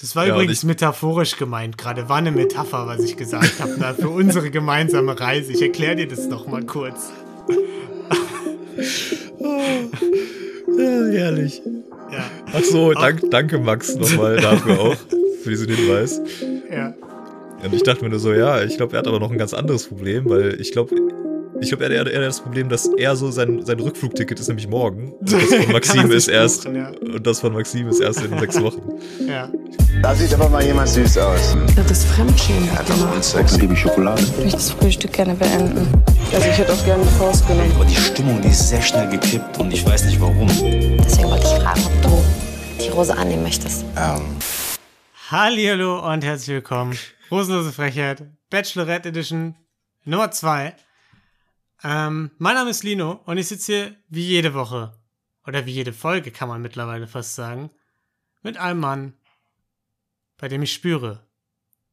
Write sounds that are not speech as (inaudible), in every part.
Das war ja, übrigens metaphorisch gemeint gerade. War eine Metapher, was ich gesagt habe, für unsere gemeinsame Reise. Ich erkläre dir das noch mal kurz. oh. (laughs) Ja, herrlich. Ja. Ach so, dank, danke Max nochmal dafür auch, für diesen Hinweis. Ja. Und ich dachte mir nur so, ja, ich glaube, er hat aber noch ein ganz anderes Problem, weil ich glaube, ich glaube, er hat eher das Problem, dass er so sein, sein Rückflugticket ist nämlich morgen. Und das von (laughs) Maxim ist erst. Buchen, ja. Und das von Maxim ist erst in sechs (laughs) Wochen. Ja. Da sieht aber mal jemand süß aus. Das ist Fremdschämen. Ja, das ist Sex. Liebe Schokolade. Ich möchte das Frühstück gerne beenden. Also ich hätte auch gerne eine Faust genommen. Aber die Stimmung, die ist sehr schnell gekippt und ich weiß nicht warum. Deswegen wollte ich fragen, ob du die Rose annehmen möchtest. Ähm. Hallihallo und herzlich willkommen. Rosenlose Frechheit, Bachelorette Edition Nummer 2. Ähm, mein Name ist Lino und ich sitze hier wie jede Woche, oder wie jede Folge kann man mittlerweile fast sagen, mit einem Mann, bei dem ich spüre,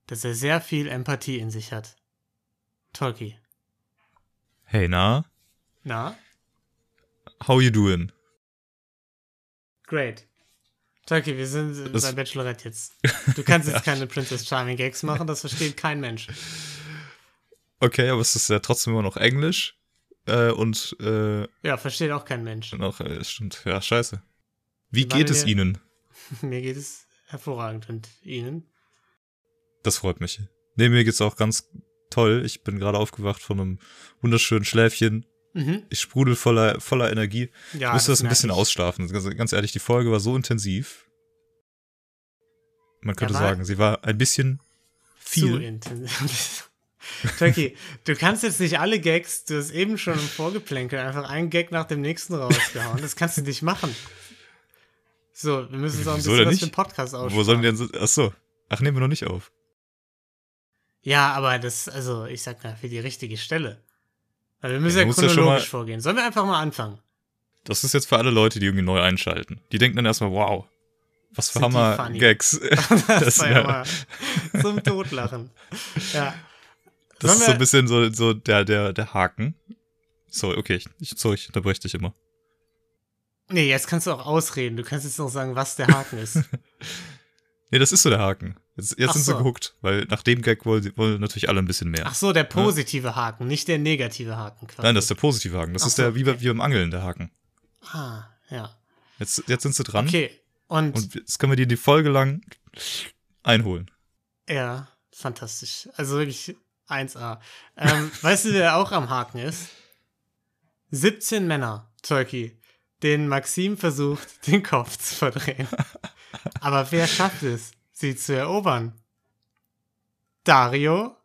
dass er sehr viel Empathie in sich hat. Tolki. Hey, na? Na? How you doing? Great. Tolki, wir sind das bei Bachelorette jetzt. Du kannst (laughs) jetzt ja. keine Princess Charming Gags machen, das versteht kein Mensch. Okay, aber es ist ja trotzdem immer noch Englisch. Äh, und äh, Ja, versteht auch kein Mensch. Noch, äh, stimmt. Ja, scheiße. Wie geht es Ihnen? (laughs) Mir geht es hervorragend. Und Ihnen? Das freut mich. Nee, mir geht's auch ganz toll. Ich bin gerade aufgewacht von einem wunderschönen Schläfchen. Mhm. Ich sprudel voller, voller Energie. Ja, ich musste das, das ein bisschen ich. ausschlafen. Ganz, ehrlich, die Folge war so intensiv. Man könnte ja, sagen, sie war ein bisschen viel. Zu intensiv. (laughs) Turkey, du kannst jetzt nicht alle Gags, du hast eben schon im Vorgeplänkel einfach einen Gag nach dem nächsten rausgehauen. Das kannst du nicht machen. So, wir müssen auch ein bisschen was für den Podcast aussprechen. Wo sollen die denn, achso. Ach, nehmen wir noch nicht auf. Ja, aber das, also, ich sag mal, für die richtige Stelle. Weil wir müssen ja, ja chronologisch ja vorgehen. Sollen wir einfach mal anfangen? Das ist jetzt für alle Leute, die irgendwie neu einschalten. Die denken dann erstmal, wow, was für Hammer-Gags. das, (laughs) das war ja mal zum Totlachen. Ja. Das ist so ein bisschen so, so der, der, der Haken. Sorry, okay, ich, sorry, ich unterbreche dich immer. Nee, jetzt kannst du auch ausreden. Du kannst jetzt noch sagen, was der Haken ist. (laughs) nee, das ist so der Haken. Jetzt, jetzt sind so. sie gehuckt, weil nach dem Gag wollen, wollen natürlich alle ein bisschen mehr. Ach so, der positive ja? Haken, nicht der negative Haken quasi. Nein, das ist der positive Haken. Das Ach ist der, okay. wie, wie beim Angeln, der Haken. Ah, ja. Jetzt, jetzt sind sie dran. Okay, und. Und jetzt können wir die die Folge lang einholen. Ja, fantastisch. Also wirklich 1A. Ähm, (laughs) weißt du, wer auch am Haken ist? 17 Männer, Turkey, denen Maxim versucht, (laughs) den Kopf zu verdrehen. Aber wer schafft es, sie zu erobern? Dario,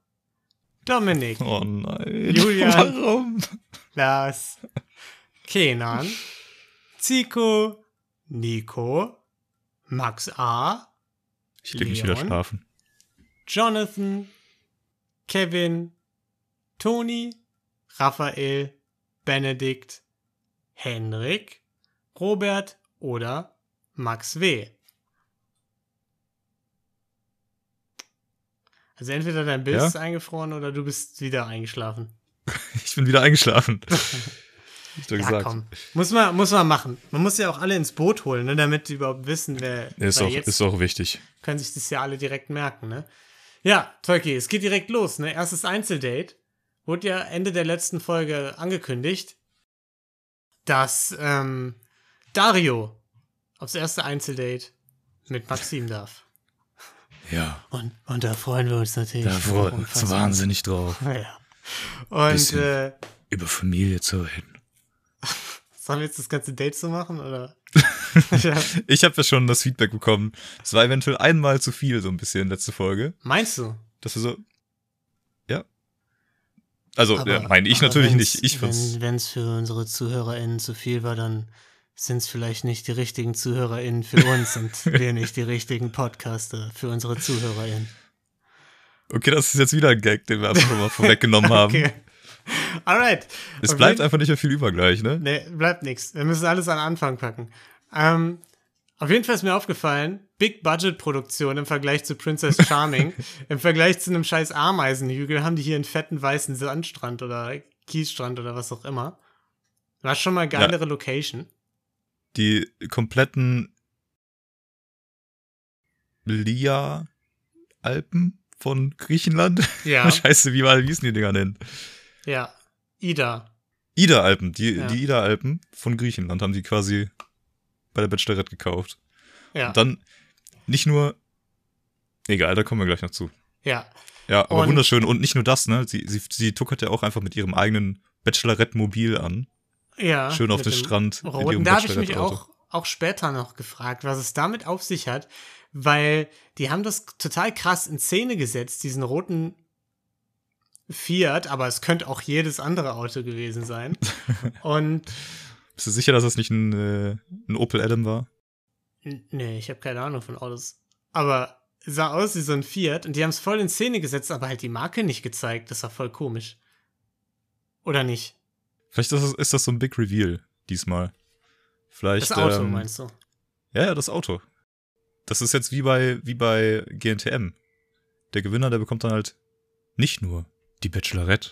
Dominik, oh nein. Julian, Warum? Lars, Kenan, Zico, Nico, Max A. Ich leg mich wieder schlafen. Jonathan, Kevin, Toni, Raphael, Benedikt, Henrik, Robert oder Max W. Also entweder dein Bild ja? ist eingefroren oder du bist wieder eingeschlafen. (laughs) ich bin wieder eingeschlafen. (laughs) Ich ja, gesagt. komm. Muss man, muss man machen. Man muss ja auch alle ins Boot holen, ne, damit die überhaupt wissen, wer. Ist, auch, jetzt ist auch wichtig. Können sich das ja alle direkt merken, ne? Ja, Tolki, es geht direkt los. Ne? Erstes Einzeldate. Wurde ja Ende der letzten Folge angekündigt, dass ähm, Dario aufs erste Einzeldate mit Maxim darf. Ja. Und, und da freuen wir uns natürlich. Da freuen wir uns wahnsinnig drauf. Ja. Und äh, über Familie zu reden. (laughs) Sollen wir jetzt das ganze Date so machen, oder? (laughs) ich habe ja schon das Feedback bekommen. Es war eventuell einmal zu viel, so ein bisschen letzte Folge. Meinst du? Dass wir so. Ja. Also, aber, ja, meine ich natürlich nicht. Ich Wenn es für unsere ZuhörerInnen zu viel war, dann sind es vielleicht nicht die richtigen ZuhörerInnen für uns und (laughs) wir nicht die richtigen Podcaster für unsere ZuhörerInnen. Okay, das ist jetzt wieder ein Gag, den wir einfach mal vorweggenommen (laughs) haben. okay. Alright. Es bleibt einfach nicht mehr viel über gleich, ne? Nee, bleibt nichts. Wir müssen alles an Anfang packen. Ähm, auf jeden Fall ist mir aufgefallen, Big Budget Produktion im Vergleich zu Princess (laughs) Charming, im Vergleich zu einem scheiß Ameisenhügel haben die hier einen fetten weißen Sandstrand oder Kiesstrand oder was auch immer. War schon mal geilere ja. Location. Die kompletten Lia-Alpen von Griechenland. Ja. (laughs) Scheiße, wie, wie hießen die Dinger denn? Ja, Ida. Ida-Alpen, die, Ja. die Ida-Alpen von Griechenland haben die quasi bei der Bachelorette gekauft. Ja, Und dann nicht nur, egal, da kommen wir gleich noch zu. ja, Ja, aber Und- wunderschön. Und nicht nur das, ne? Sie, sie, sie tuckert ja auch einfach mit ihrem eigenen Bachelorette-Mobil an. Ja. Schön auf dem Strand. Roten. Da habe ich mich auch, auch später noch gefragt, was es damit auf sich hat, weil die haben das total krass in Szene gesetzt, diesen roten Fiat, aber es könnte auch jedes andere Auto gewesen sein. (laughs) Und Bist du sicher, dass das nicht ein, äh, ein Opel Adam war? Nee, ich habe keine Ahnung von Autos. Aber sah aus wie so ein Fiat und die haben es voll in Szene gesetzt, aber halt die Marke nicht gezeigt. Das war voll komisch. Oder nicht? Vielleicht ist das, ist das so ein Big Reveal diesmal. Vielleicht. Das Auto, ähm, meinst du? Ja, ja, das Auto. Das ist jetzt wie bei, wie bei GNTM. Der Gewinner, der bekommt dann halt nicht nur die Bachelorette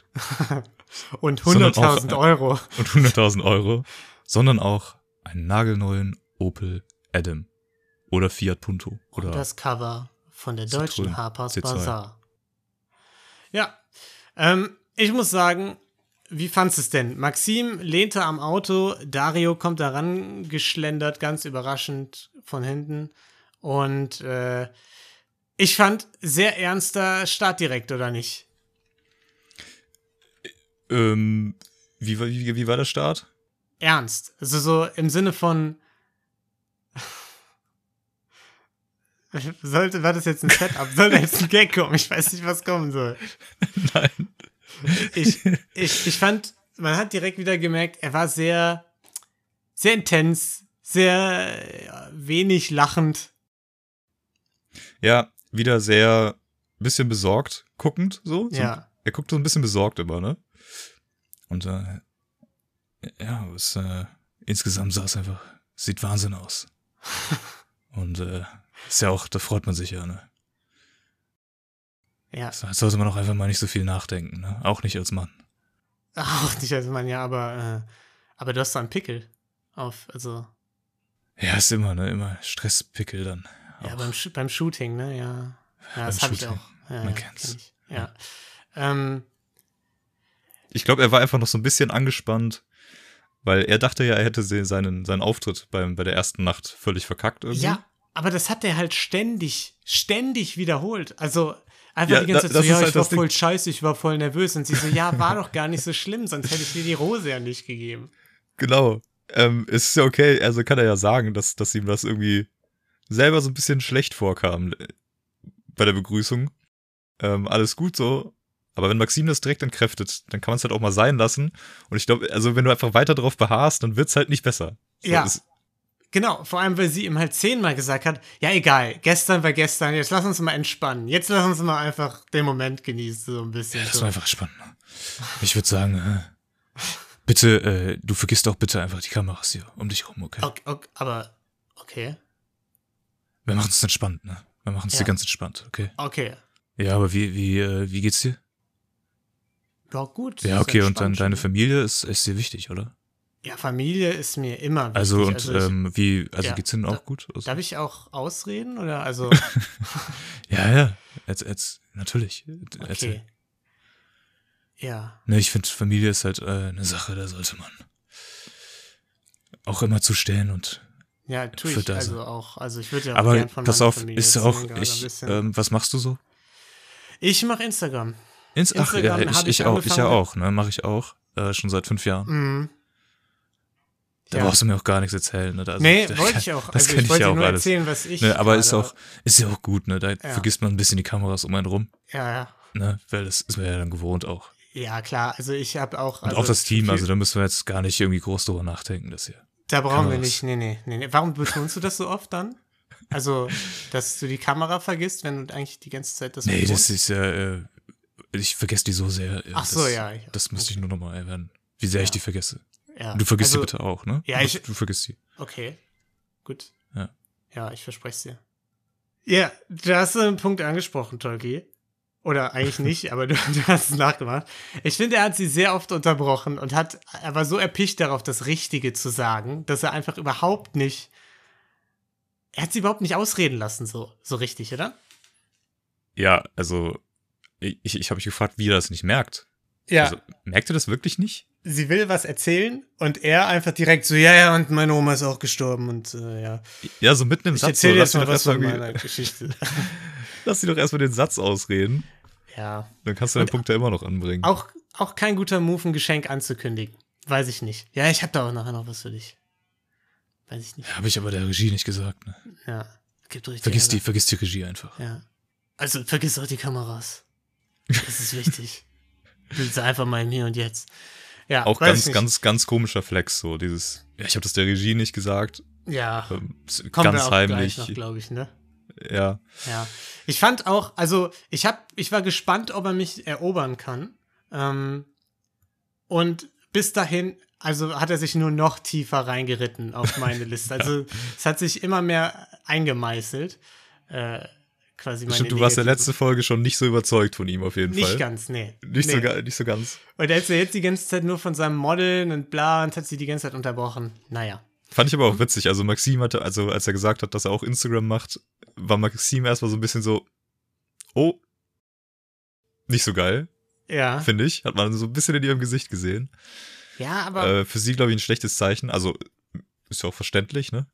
(laughs) Und sondern auch, 100.000 äh, Euro. (laughs) und 100.000 Euro, sondern auch einen nagelneuen Opel Adam. Oder Fiat Punto. Oder Und das Cover von der deutschen Harper's C2. Bazaar. Ja, ähm, ich muss sagen, wie fandst du es denn? Maxim lehnte am Auto, Dario kommt da rangeschlendert, ganz überraschend von hinten. Und äh, ich fand, sehr ernster Start direkt, oder nicht? ähm, wie, war- wie, wie war der Start? Ernst. Also so im Sinne von. (laughs) Sollte, war das jetzt ein Setup? Soll da jetzt ein Gag kommen? Ich weiß nicht, was kommen soll. (laughs) Nein. Ich, ich, ich fand, man hat direkt wieder gemerkt, er war sehr, sehr intens, sehr wenig lachend. Ja, wieder sehr bisschen besorgt guckend, so. so Ja. Er guckt so ein bisschen besorgt immer, ne? Und äh, ja, es, äh, insgesamt sah es einfach, sieht Wahnsinn aus. (laughs) Und äh, ist ja auch, da freut man sich ja, ne? Ja, Da sollte man auch einfach mal nicht so viel nachdenken, ne? Auch nicht als Mann. auch nicht als Mann, ja, aber, äh, aber du hast da einen Pickel auf, also, Ja, ist immer, ne? Immer Stresspickel dann. ja, Auch. beim, Sh- beim Shooting, ne, ja. Ja, das habe ich auch. Ja, Man ja, kennt's. kenn ich. Ja. Ähm, Ich glaube, er war einfach noch so ein bisschen angespannt, weil er dachte ja, er hätte se- seinen, seinen Auftritt beim, bei der ersten Nacht völlig verkackt irgendwie. Ja, aber das hat er halt ständig, ständig wiederholt. Also einfach Ja, die ganze da- Zeit so, das ja, halt ich war das Ding. voll scheiße, ich war voll nervös. Und sie so, ja, war doch gar nicht so schlimm, sonst hätte ich dir die Rose ja nicht gegeben. Genau. Ähm, es ist ja okay, also kann er ja sagen, dass, dass ihm das irgendwie selber so ein bisschen schlecht vorkam äh, bei der Begrüßung. Ähm, alles gut so. Aber wenn Maxim das direkt entkräftet, dann kann man es halt auch mal sein lassen. Und ich glaube, also wenn du einfach weiter drauf beharrst, dann wird's halt nicht besser. So, Ja. es- Genau, vor allem, weil sie ihm halt zehnmal gesagt hat, ja egal, gestern war gestern, jetzt lass uns mal entspannen. Jetzt lass uns mal einfach den Moment genießen, so ein bisschen. Das so. war einfach spannend. Ich würde sagen, äh, bitte, äh, du vergisst doch bitte einfach die Kameras hier um dich rum, okay? okay, okay, aber, okay, Wir machen es entspannt, ne? Wir machen es Ja. dir ganz entspannt, okay? okay. Ja, aber wie, wie, äh, wie geht's dir? Ja, gut. Ja, okay, und dann deine. Familie ist, ist dir wichtig, oder? Ja, Familie ist mir immer wichtig. Also, und ich, ähm, wie, also ja, geht's Ihnen auch da- gut? Also, Darf ich auch ausreden, oder? Also, (laughs) ja, ja, jetzt, jetzt, natürlich. Erzähl. okay. Ja. Ne, ich finde, Familie ist halt äh, eine Sache, da sollte man auch immer zustehen und Ja, tue ich also auch. Also ich würde ja auch aber gern von pass auf, Familie ist auch, ich, ähm, was machst du so? ich mache Instagram. Ins, ach, ja, Instagram ich, ich, auch, ich ja auch, ne, mache ich auch, äh, schon seit fünf Jahren. Mhm. Da Ja. brauchst du mir auch gar nichts erzählen, ne? Also, Nee, wollte ich (laughs) auch. Das Also kenn ich ich wollte ja dir auch nur alles. erzählen, was ich. Ne, aber ist auch, ist ja auch gut, ne? Da Ja. vergisst man ein bisschen die Kameras um einen rum, Ja, ja. ne? Weil das ist man ja dann gewohnt auch. Ja, klar. Also ich habe auch. Und also auch das Team, also da müssen wir jetzt gar nicht irgendwie groß drüber nachdenken, dass hier. Da brauchen wir Kameras. nicht. Nee, nee, nee, nee. Warum betonst du das so oft dann? Also, dass du die Kamera vergisst, wenn du eigentlich die ganze Zeit das Nee, betonst? das ist ja, äh, ich vergesse die so sehr. Ach so, das, ja, ich- Das müsste ich nur nochmal erwähnen. Wie sehr ich Ja. die vergesse. Ja. Du vergisst also, die bitte auch, ne? ja, du, ich- du vergisst die. Okay, gut. Ja. Ja, ich verspreche es dir. Ja, du hast einen Punkt angesprochen, Tolki. Oder eigentlich nicht, (laughs) aber du, du hast es nachgemacht. Ich finde, er hat sie sehr oft unterbrochen und hat, er war so erpicht darauf, das Richtige zu sagen, dass er einfach überhaupt nicht er hat sie überhaupt nicht ausreden lassen, so, so richtig, oder? Ja, also ich, ich habe mich gefragt, wie er das nicht merkt. Ja. Also, merkt er das wirklich nicht? Sie will was erzählen und er einfach direkt so, ja, ja, und meine Oma ist auch gestorben und äh, ja. Ja, so mitten im Ich Satz. erzähle so, jetzt lass mal sie was doch von erst mal meiner Geschichte. (laughs) Lass sie doch erstmal den Satz ausreden. ja. Dann kannst du den Und Punkt ja immer noch anbringen. Auch, auch kein guter Move, ein Geschenk anzukündigen. Weiß ich nicht. Ja, ich habe da auch nachher noch was für dich. Weiß ich nicht. Habe ich aber der Regie nicht gesagt. Ne? Ja. Gibt richtig Vergiss, die, vergiss die Regie einfach. Ja. Also vergiss auch die Kameras. Das ist wichtig. (laughs) Willst du einfach mal im Hier und Jetzt. Ja, Auch ganz, ganz, ganz komischer Flex, so dieses, ja, ich habe das der Regie nicht gesagt, Ja, ähm, wir ganz auch heimlich. glaube ich, ne? ja, Ja. Ich fand auch, also ich hab, ich war gespannt, ob er mich erobern kann. Ähm, und bis dahin, also hat er sich nur noch tiefer reingeritten auf meine (laughs) Liste. Also es hat sich immer mehr eingemeißelt. Äh, quasi meine Stimmt, du warst ja negativen- letzte Folge schon nicht so überzeugt von ihm auf jeden Nicht Fall. ganz, nee. Nicht, nee. so, nicht so ganz. Und er erzählt jetzt die ganze Zeit nur von seinem Modeln und bla und hat sie die ganze Zeit unterbrochen. Naja. Fand ich aber auch witzig. Also Maxim hatte, also als er gesagt hat, dass er auch Instagram macht, war Maxim erstmal so ein bisschen so, oh, nicht so geil, Ja. finde ich. Hat man so ein bisschen in ihrem Gesicht gesehen. Ja, aber Äh, für sie, glaube ich, ein schlechtes Zeichen. Also ist ja auch verständlich, ne?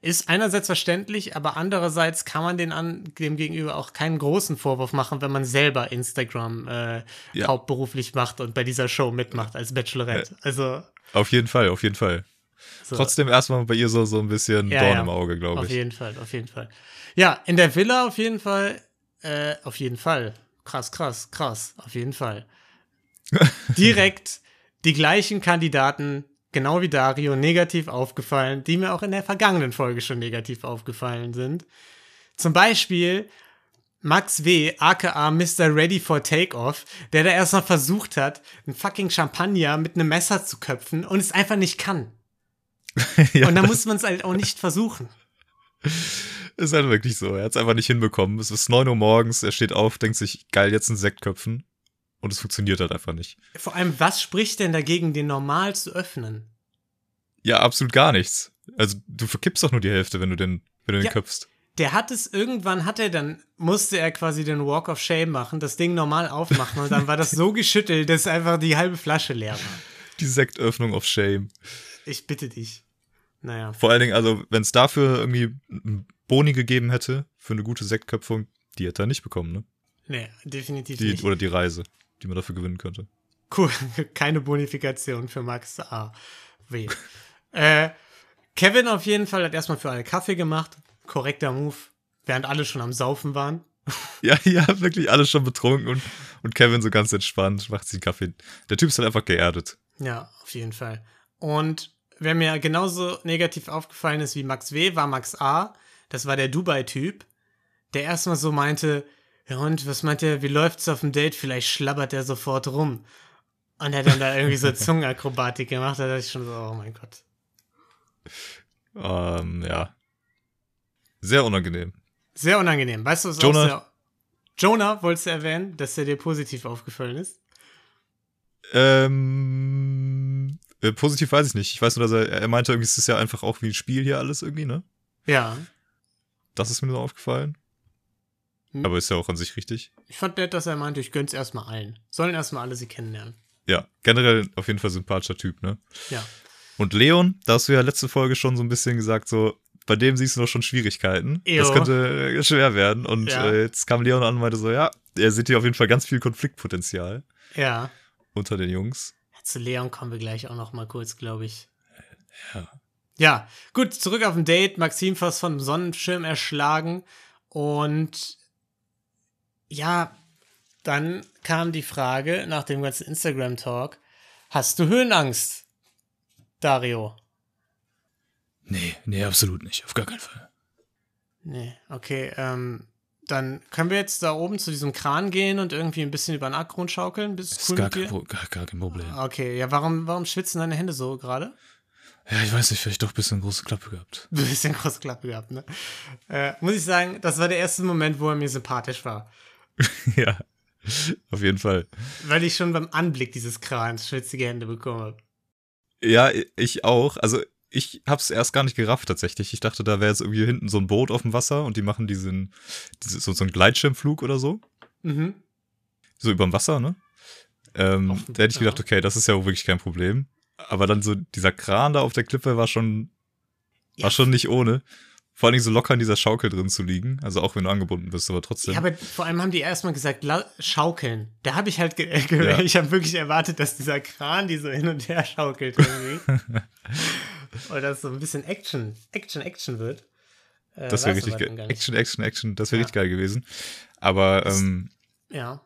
Ist einerseits verständlich, aber andererseits kann man den an, dem gegenüber auch keinen großen Vorwurf machen, wenn man selber Instagram äh, Ja. hauptberuflich macht und bei dieser Show mitmacht als Bachelorette. Also Auf jeden Fall, auf jeden Fall. so. Trotzdem erstmal bei ihr so, so ein bisschen Ja, Dorn ja. im Auge, glaube Auf ich. jeden Fall, auf jeden Fall. Ja, in der Villa auf jeden Fall, äh, auf jeden Fall. Krass, krass, krass, auf jeden Fall. (laughs) Direkt die gleichen Kandidaten, genau wie Dario, negativ aufgefallen, die mir auch in der vergangenen Folge schon negativ aufgefallen sind. Zum Beispiel Max W., aka Mr. Ready for Takeoff, der da erst mal versucht hat, einen fucking Champagner mit einem Messer zu köpfen und es einfach nicht kann. (laughs) ja, Und dann muss man es halt auch nicht versuchen. ist halt wirklich so. Er hat es einfach nicht hinbekommen. Es ist 9 Uhr morgens, er steht auf, denkt sich, geil, jetzt ein Sekt köpfen. Und es funktioniert halt einfach nicht. Vor allem, was spricht denn dagegen, den normal zu öffnen? Ja, absolut gar nichts. Also du verkippst doch nur die Hälfte, wenn du den, wenn du Ja. den köpfst. Der hat es irgendwann, hat er dann, musste er quasi den Walk of Shame machen, das Ding normal aufmachen und dann war das so (laughs) geschüttelt, dass einfach die halbe Flasche leer war. Die Sektöffnung of Shame. Ich bitte dich. Naja. Vor allen Dingen, also, wenn es dafür irgendwie einen Boni gegeben hätte, für eine gute Sektköpfung, die hätte er nicht bekommen, ne? Nee, definitiv Die, nicht. oder die Reise, die man dafür gewinnen könnte. Cool. (laughs) Keine Bonifikation für Max A. W. (laughs) äh, Kevin auf jeden Fall hat erstmal für alle Kaffee gemacht. Korrekter Move. Während alle schon am Saufen waren. (laughs) Ja, ja, wirklich alles schon betrunken und, und Kevin so ganz entspannt, macht sich einen Kaffee. Der Typ ist halt einfach geerdet. Ja, auf jeden Fall. Und wer mir genauso negativ aufgefallen ist wie Max W., war Max A. Das war der Dubai-Typ, der erstmal so meinte, ja und, was meint er, wie läuft's auf dem Date? Vielleicht schlabbert er sofort rum. Und er hat dann da irgendwie so (laughs) Zungenakrobatik gemacht, da dachte ich schon so, oh mein Gott. Ähm, ja. Sehr unangenehm. Sehr unangenehm. Weißt du, was Jonah- sehr... Jonah, wolltest du erwähnen, dass er dir positiv aufgefallen ist? Ähm, äh, positiv weiß ich nicht. Ich weiß nur, dass er, er meinte, irgendwie ist es ja einfach auch wie ein Spiel hier alles irgendwie, ne? Ja. Das ist mir so aufgefallen. Hm. Aber ist ja auch an sich richtig. Ich fand nett, dass er meinte, ich gönn's erstmal allen. Sollen erstmal alle sie kennenlernen. Ja, generell auf jeden Fall sympathischer Typ, ne? Ja. Und Leon, da hast du ja letzte Folge schon so ein bisschen gesagt, so, bei dem siehst du noch schon Schwierigkeiten. Jo. Das könnte äh, schwer werden. Und Ja. äh, jetzt kam Leon an und meinte so, ja, er sieht hier auf jeden Fall ganz viel Konfliktpotenzial Ja. unter den Jungs. Zu Leon kommen wir gleich auch noch mal kurz, glaube ich. Ja. Ja, gut, zurück auf dem Date. Maxim fast von dem Sonnenschirm erschlagen. Und ja, dann kam die Frage nach dem ganzen Instagram-Talk: Hast du Höhenangst, Dario? Nee, nee, absolut nicht. Auf gar keinen Fall. Nee, okay, ähm, dann können wir jetzt da oben zu diesem Kran gehen und irgendwie ein bisschen über den Abgrund schaukeln. Du ist cool gar kein, gar, gar kein Problem. Okay, ja, warum, warum schwitzen deine Hände so gerade? Ja, ich weiß nicht, vielleicht doch ein bisschen große Klappe gehabt. Ein (laughs) bisschen große Klappe gehabt, ne? Äh, muss ich sagen, das war der erste Moment, wo er mir sympathisch war. (laughs) ja, auf jeden Fall. Weil ich schon beim Anblick dieses Krans schwitzige Hände bekommen habe. Ja, ich auch. Also ich hab's erst gar nicht gerafft tatsächlich. Ich dachte, da wäre jetzt irgendwie hinten so ein Boot auf dem Wasser und die machen diesen, diese, so, so einen Gleitschirmflug oder so. Mhm. So überm Wasser, ne? Ähm, da hätte ich gedacht, okay, das ist ja auch wirklich kein Problem. Aber dann so dieser Kran da auf der Klippe war schon, ja. war schon nicht ohne. Vor allen Dingen so locker in dieser Schaukel drin zu liegen. Also auch wenn du angebunden bist, aber trotzdem. Ja, aber vor allem haben die erstmal gesagt, schaukeln. Da habe ich halt, ge (laughs) ja. ich habe wirklich erwartet, dass dieser Kran die so hin und her schaukelt irgendwie. (laughs) Oder dass so ein bisschen Action, Action, Action wird. Äh, das wäre richtig geil. Action, Action, Action. Das wäre ja. richtig geil gewesen. Aber, ähm, ja.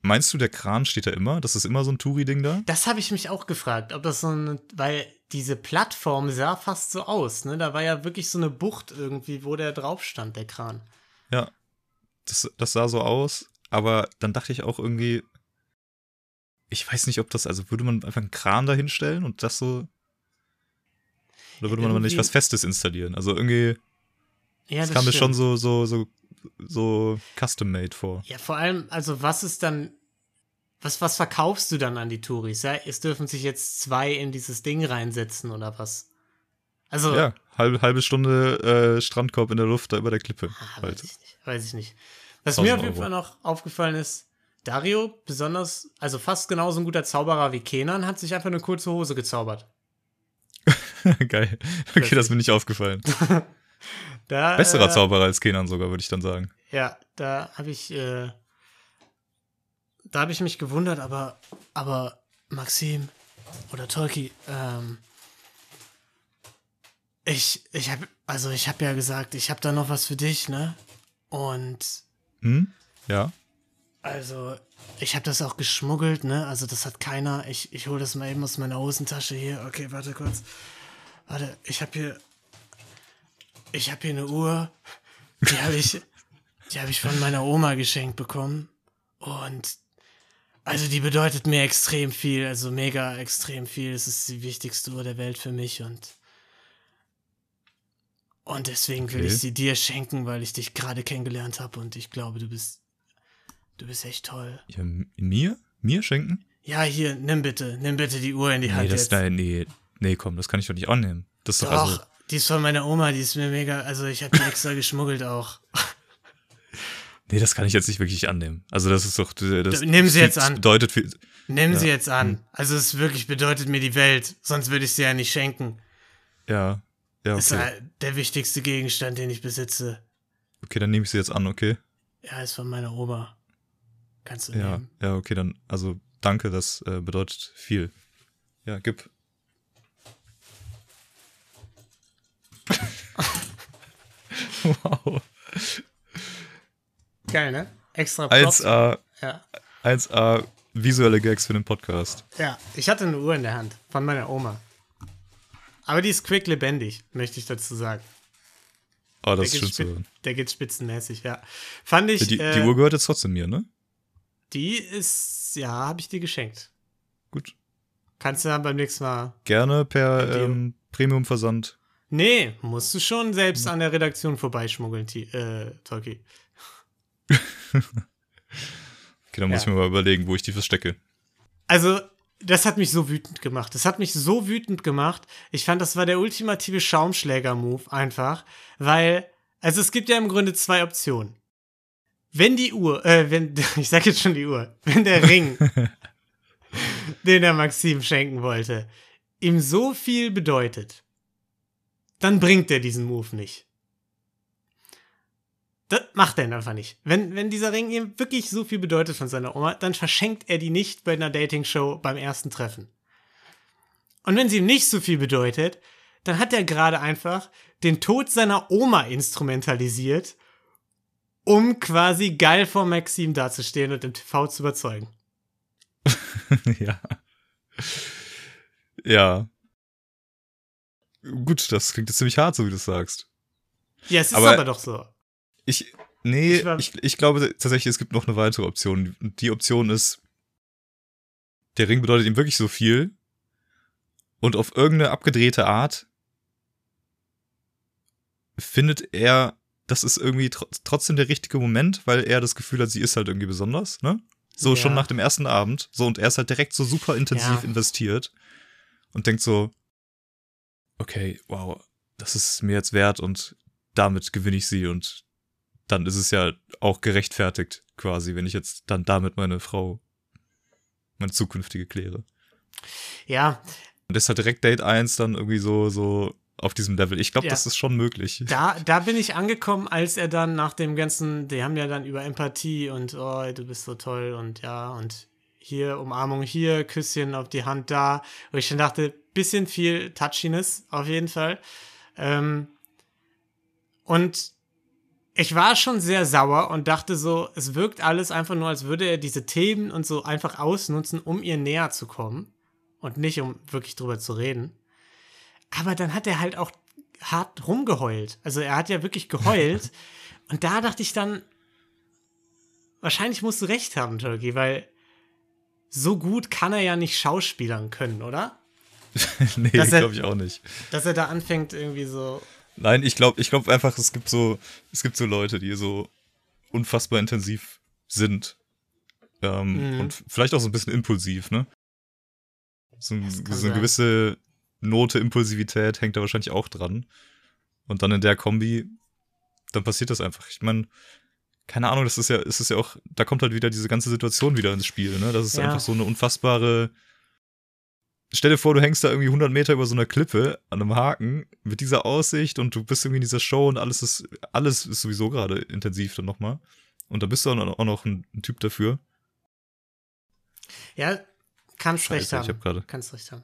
Meinst du, der Kran steht da immer? Das ist immer so ein Touri-Ding da? Das habe ich mich auch gefragt, ob das so ein, weil diese Plattform sah fast so aus, ne? Da war ja wirklich so eine Bucht irgendwie, wo der drauf stand, der Kran. Ja, das, das sah so aus, aber dann dachte ich auch irgendwie, ich weiß nicht, ob das, also würde man einfach einen Kran da hinstellen und das so, oder würde man aber nicht was Festes installieren? Also irgendwie, ja, das, das kam mir schon so, so, so so custom-made vor. Ja, vor allem, also was ist dann, was, was verkaufst du dann an die Touris? Ja, es dürfen sich jetzt zwei in dieses Ding reinsetzen oder was? Also. Ja, halbe, halbe Stunde äh, Strandkorb in der Luft da über der Klippe. Ah, halt. weiß, ich nicht, weiß ich nicht. Was mir auf jeden Fall noch aufgefallen ist, Dario, besonders, also fast genauso ein guter Zauberer wie Kenan, hat sich einfach eine kurze Hose gezaubert. (laughs) Geil. Okay, das ist mir nicht aufgefallen. (laughs) Da, Besserer äh, Zauberer als Kenan sogar, würde ich dann sagen. Ja, da habe ich, äh, da habe ich mich gewundert, aber, aber Maxim oder Tolki, ähm, ich, ich habe, also ich habe ja gesagt, ich habe da noch was für dich, ne? Und, hm? Ja. Also, ich habe das auch geschmuggelt, ne? Also das hat keiner. Ich, ich hole das mal eben aus meiner Hosentasche hier. Okay, warte kurz. Warte, ich habe hier ich habe hier eine Uhr, die habe ich, die habe ich von meiner Oma geschenkt bekommen. Und also die bedeutet mir extrem viel, also mega extrem viel. Es ist die wichtigste Uhr der Welt für mich und und deswegen okay. will ich sie dir schenken, weil ich dich gerade kennengelernt habe und ich glaube, du bist du bist echt toll. Ja, mir? Mir schenken? Ja, hier, nimm bitte, nimm bitte die Uhr in die nee, Hand. Das jetzt. Da, nee, nee, komm, das kann ich doch nicht annehmen. Das ist doch, doch also die ist von meiner Oma, die ist mir mega, also ich habe die (laughs) extra geschmuggelt auch. Nee, das kann ich jetzt nicht wirklich annehmen. Also das ist doch, das Nimm sie jetzt an. bedeutet viel. Nimm ja. sie jetzt an. Hm. Also es wirklich bedeutet mir die Welt, sonst würde ich sie ja nicht schenken. Ja, ja, okay. Ist halt der wichtigste Gegenstand, den ich besitze. Okay, dann nehme ich sie jetzt an, okay? Ja, ist von meiner Oma. Kannst du ja, nehmen. Ja, okay, dann, also danke, das äh, bedeutet viel. Ja, gib. (laughs) wow. Geil, ne? Extra Props. 1A, ja. 1A visuelle Gags für den Podcast. Ja, ich hatte eine Uhr in der Hand von meiner Oma. Aber die ist quick lebendig, möchte ich dazu sagen. Oh, das ist schön zu hören. Der geht spitzenmäßig, ja. Fand ich. Die, die äh, Uhr gehört jetzt trotzdem mir, ne? Die ist, ja, habe ich dir geschenkt. Gut. Kannst du dann beim nächsten Mal. Gerne per ähm, Premium-Versand. Nee, musst du schon selbst an der Redaktion vorbeischmuggeln, äh, Tolki. Okay, dann muss ja. ich mir mal überlegen, wo ich die verstecke. Also, das hat mich so wütend gemacht. Das hat mich so wütend gemacht. Ich fand, das war der ultimative Schaumschläger-Move einfach, weil, also es gibt ja im Grunde zwei Optionen. Wenn die Uhr, äh, wenn, (laughs) ich sag jetzt schon die Uhr, wenn der Ring, (laughs) den er Maxim schenken wollte, ihm so viel bedeutet, dann bringt er diesen Move nicht. Das macht er einfach nicht. Wenn, wenn dieser Ring ihm wirklich so viel bedeutet von seiner Oma, dann verschenkt er die nicht bei einer Dating-Show beim ersten Treffen. Und wenn sie ihm nicht so viel bedeutet, dann hat er gerade einfach den Tod seiner Oma instrumentalisiert, um quasi geil vor Maxim dazustehen und im TV zu überzeugen. (laughs) ja. Ja. Gut, das klingt jetzt ziemlich hart, so wie du es sagst. Ja, es ist aber, aber doch so. Ich, nee, ich, ich, ich, glaube tatsächlich, es gibt noch eine weitere Option. Die Option ist, der Ring bedeutet ihm wirklich so viel und auf irgendeine abgedrehte Art findet er, das ist irgendwie tr trotzdem der richtige Moment, weil er das Gefühl hat, sie ist halt irgendwie besonders, ne? So ja. schon nach dem ersten Abend. So, und er ist halt direkt so super intensiv ja. investiert und denkt so, okay, wow, das ist mir jetzt wert und damit gewinne ich sie und dann ist es ja auch gerechtfertigt quasi, wenn ich jetzt dann damit meine Frau, meine zukünftige kläre. Ja. Und das ist halt direkt Date 1 dann irgendwie so, so auf diesem Level. Ich glaube, ja. das ist schon möglich. Da, da bin ich angekommen, als er dann nach dem ganzen, die haben ja dann über Empathie und oh, du bist so toll und ja, und hier Umarmung hier, Küsschen auf die Hand da, wo ich schon dachte, bisschen viel Touchiness auf jeden Fall. Ähm, und ich war schon sehr sauer und dachte so, es wirkt alles einfach nur, als würde er diese Themen und so einfach ausnutzen, um ihr näher zu kommen und nicht um wirklich drüber zu reden. Aber dann hat er halt auch hart rumgeheult. Also er hat ja wirklich geheult. (laughs) und da dachte ich dann, wahrscheinlich musst du recht haben, Turkey, weil so gut kann er ja nicht Schauspielern können, oder? (laughs) nee, glaube ich auch nicht. Dass er da anfängt, irgendwie so. Nein, ich glaube ich glaub einfach, es gibt so, es gibt so Leute, die so unfassbar intensiv sind. Ähm, mhm. Und vielleicht auch so ein bisschen impulsiv, ne? So, so eine gewisse Note Impulsivität hängt da wahrscheinlich auch dran. Und dann in der Kombi, dann passiert das einfach. Ich meine, keine Ahnung, das ist ja, ist es ja auch, da kommt halt wieder diese ganze Situation wieder ins Spiel, ne? Das ist ja. einfach so eine unfassbare. Stell dir vor, du hängst da irgendwie 100 Meter über so einer Klippe an einem Haken mit dieser Aussicht und du bist irgendwie in dieser Show und alles ist, alles ist sowieso gerade intensiv dann nochmal. Und da bist du auch noch ein, ein Typ dafür. Ja, kannst Scheiße, recht haben. Ich hab grade, kannst recht haben.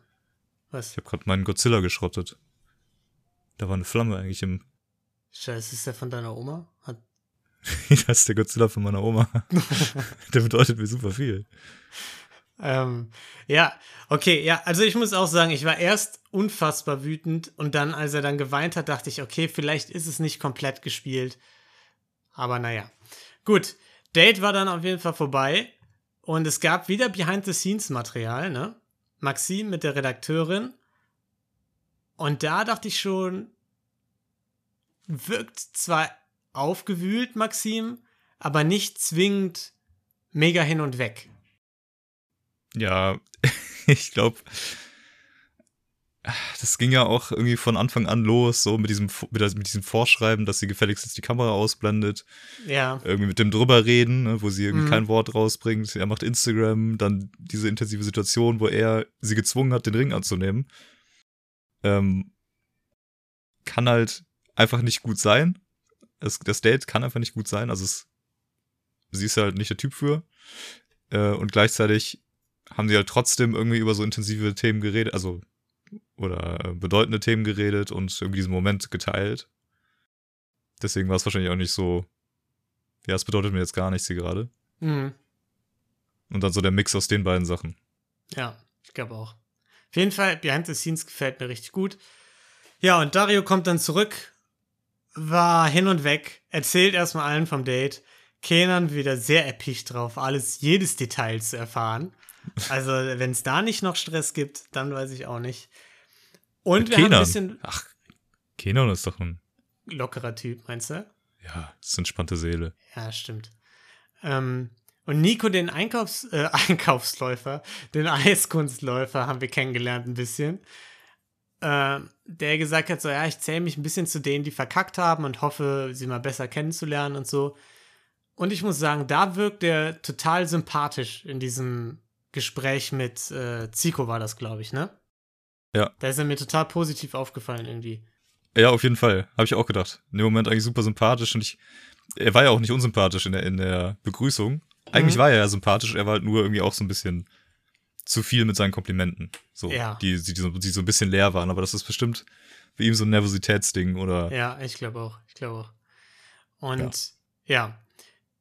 Was? Ich habe gerade meinen Godzilla geschrottet. Da war eine Flamme eigentlich im. Scheiße, ist der von deiner Oma? Hat (laughs) das ist der Godzilla von meiner Oma. (laughs) (laughs) der bedeutet mir super viel. Ähm, ja, okay, ja, also ich muss auch sagen, ich war erst unfassbar wütend und dann, als er dann geweint hat, dachte ich, okay, vielleicht ist es nicht komplett gespielt. Aber naja. Gut, Date war dann auf jeden Fall vorbei und es gab wieder Behind-the-Scenes-Material, ne? Maxim mit der Redakteurin. Und da dachte ich schon, wirkt zwar aufgewühlt, Maxim, aber nicht zwingend mega hin und weg. Ja, (laughs) ich glaube, das ging ja auch irgendwie von Anfang an los, so mit diesem, mit diesem Vorschreiben, dass sie gefälligst jetzt die Kamera ausblendet. Ja. Irgendwie mit dem drüber reden, ne, wo sie irgendwie mhm. kein Wort rausbringt. Er macht Instagram, dann diese intensive Situation, wo er sie gezwungen hat, den Ring anzunehmen. Ähm, kann halt einfach nicht gut sein. Es, das Date kann einfach nicht gut sein. Also es, sie ist halt nicht der Typ für. Äh, und gleichzeitig haben sie halt trotzdem irgendwie über so intensive Themen geredet, also oder bedeutende Themen geredet und irgendwie diesen Moment geteilt. Deswegen war es wahrscheinlich auch nicht so, ja, es bedeutet mir jetzt gar nichts hier gerade. Mhm. Und dann so der Mix aus den beiden Sachen. Ja, ich glaube auch. Auf jeden Fall, Behind the Scenes gefällt mir richtig gut. Ja, und Dario kommt dann zurück, war hin und weg, erzählt erstmal allen vom Date. Kenan wieder sehr erpicht drauf, alles, jedes Detail zu erfahren. Also, wenn es da nicht noch Stress gibt, dann weiß ich auch nicht. Und wir Kenan. haben ein bisschen. Ach, Kenan ist doch ein. Lockerer Typ, meinst du? Ja, ist entspannte Seele. Ja, stimmt. Ähm, und Nico, den Einkaufs, äh, (laughs) Einkaufsläufer, den Eiskunstläufer, haben wir kennengelernt ein bisschen. Äh, der gesagt hat: So, ja, ich zähle mich ein bisschen zu denen, die verkackt haben und hoffe, sie mal besser kennenzulernen und so. Und ich muss sagen, da wirkt er total sympathisch in diesem Gespräch mit äh, Zico war das, glaube ich, ne? Ja. Da ist er mir total positiv aufgefallen irgendwie. Ja, auf jeden Fall. Habe ich auch gedacht. In dem Moment eigentlich super sympathisch und ich. Er war ja auch nicht unsympathisch in der, in der Begrüßung. Eigentlich mhm. war er ja sympathisch, er war halt nur irgendwie auch so ein bisschen zu viel mit seinen Komplimenten. So, ja. die, die, die, so, die so ein bisschen leer waren, aber das ist bestimmt bei ihm so ein Nervositätsding oder. Ja, ich glaube auch. Ich glaube auch. Und ja. ja.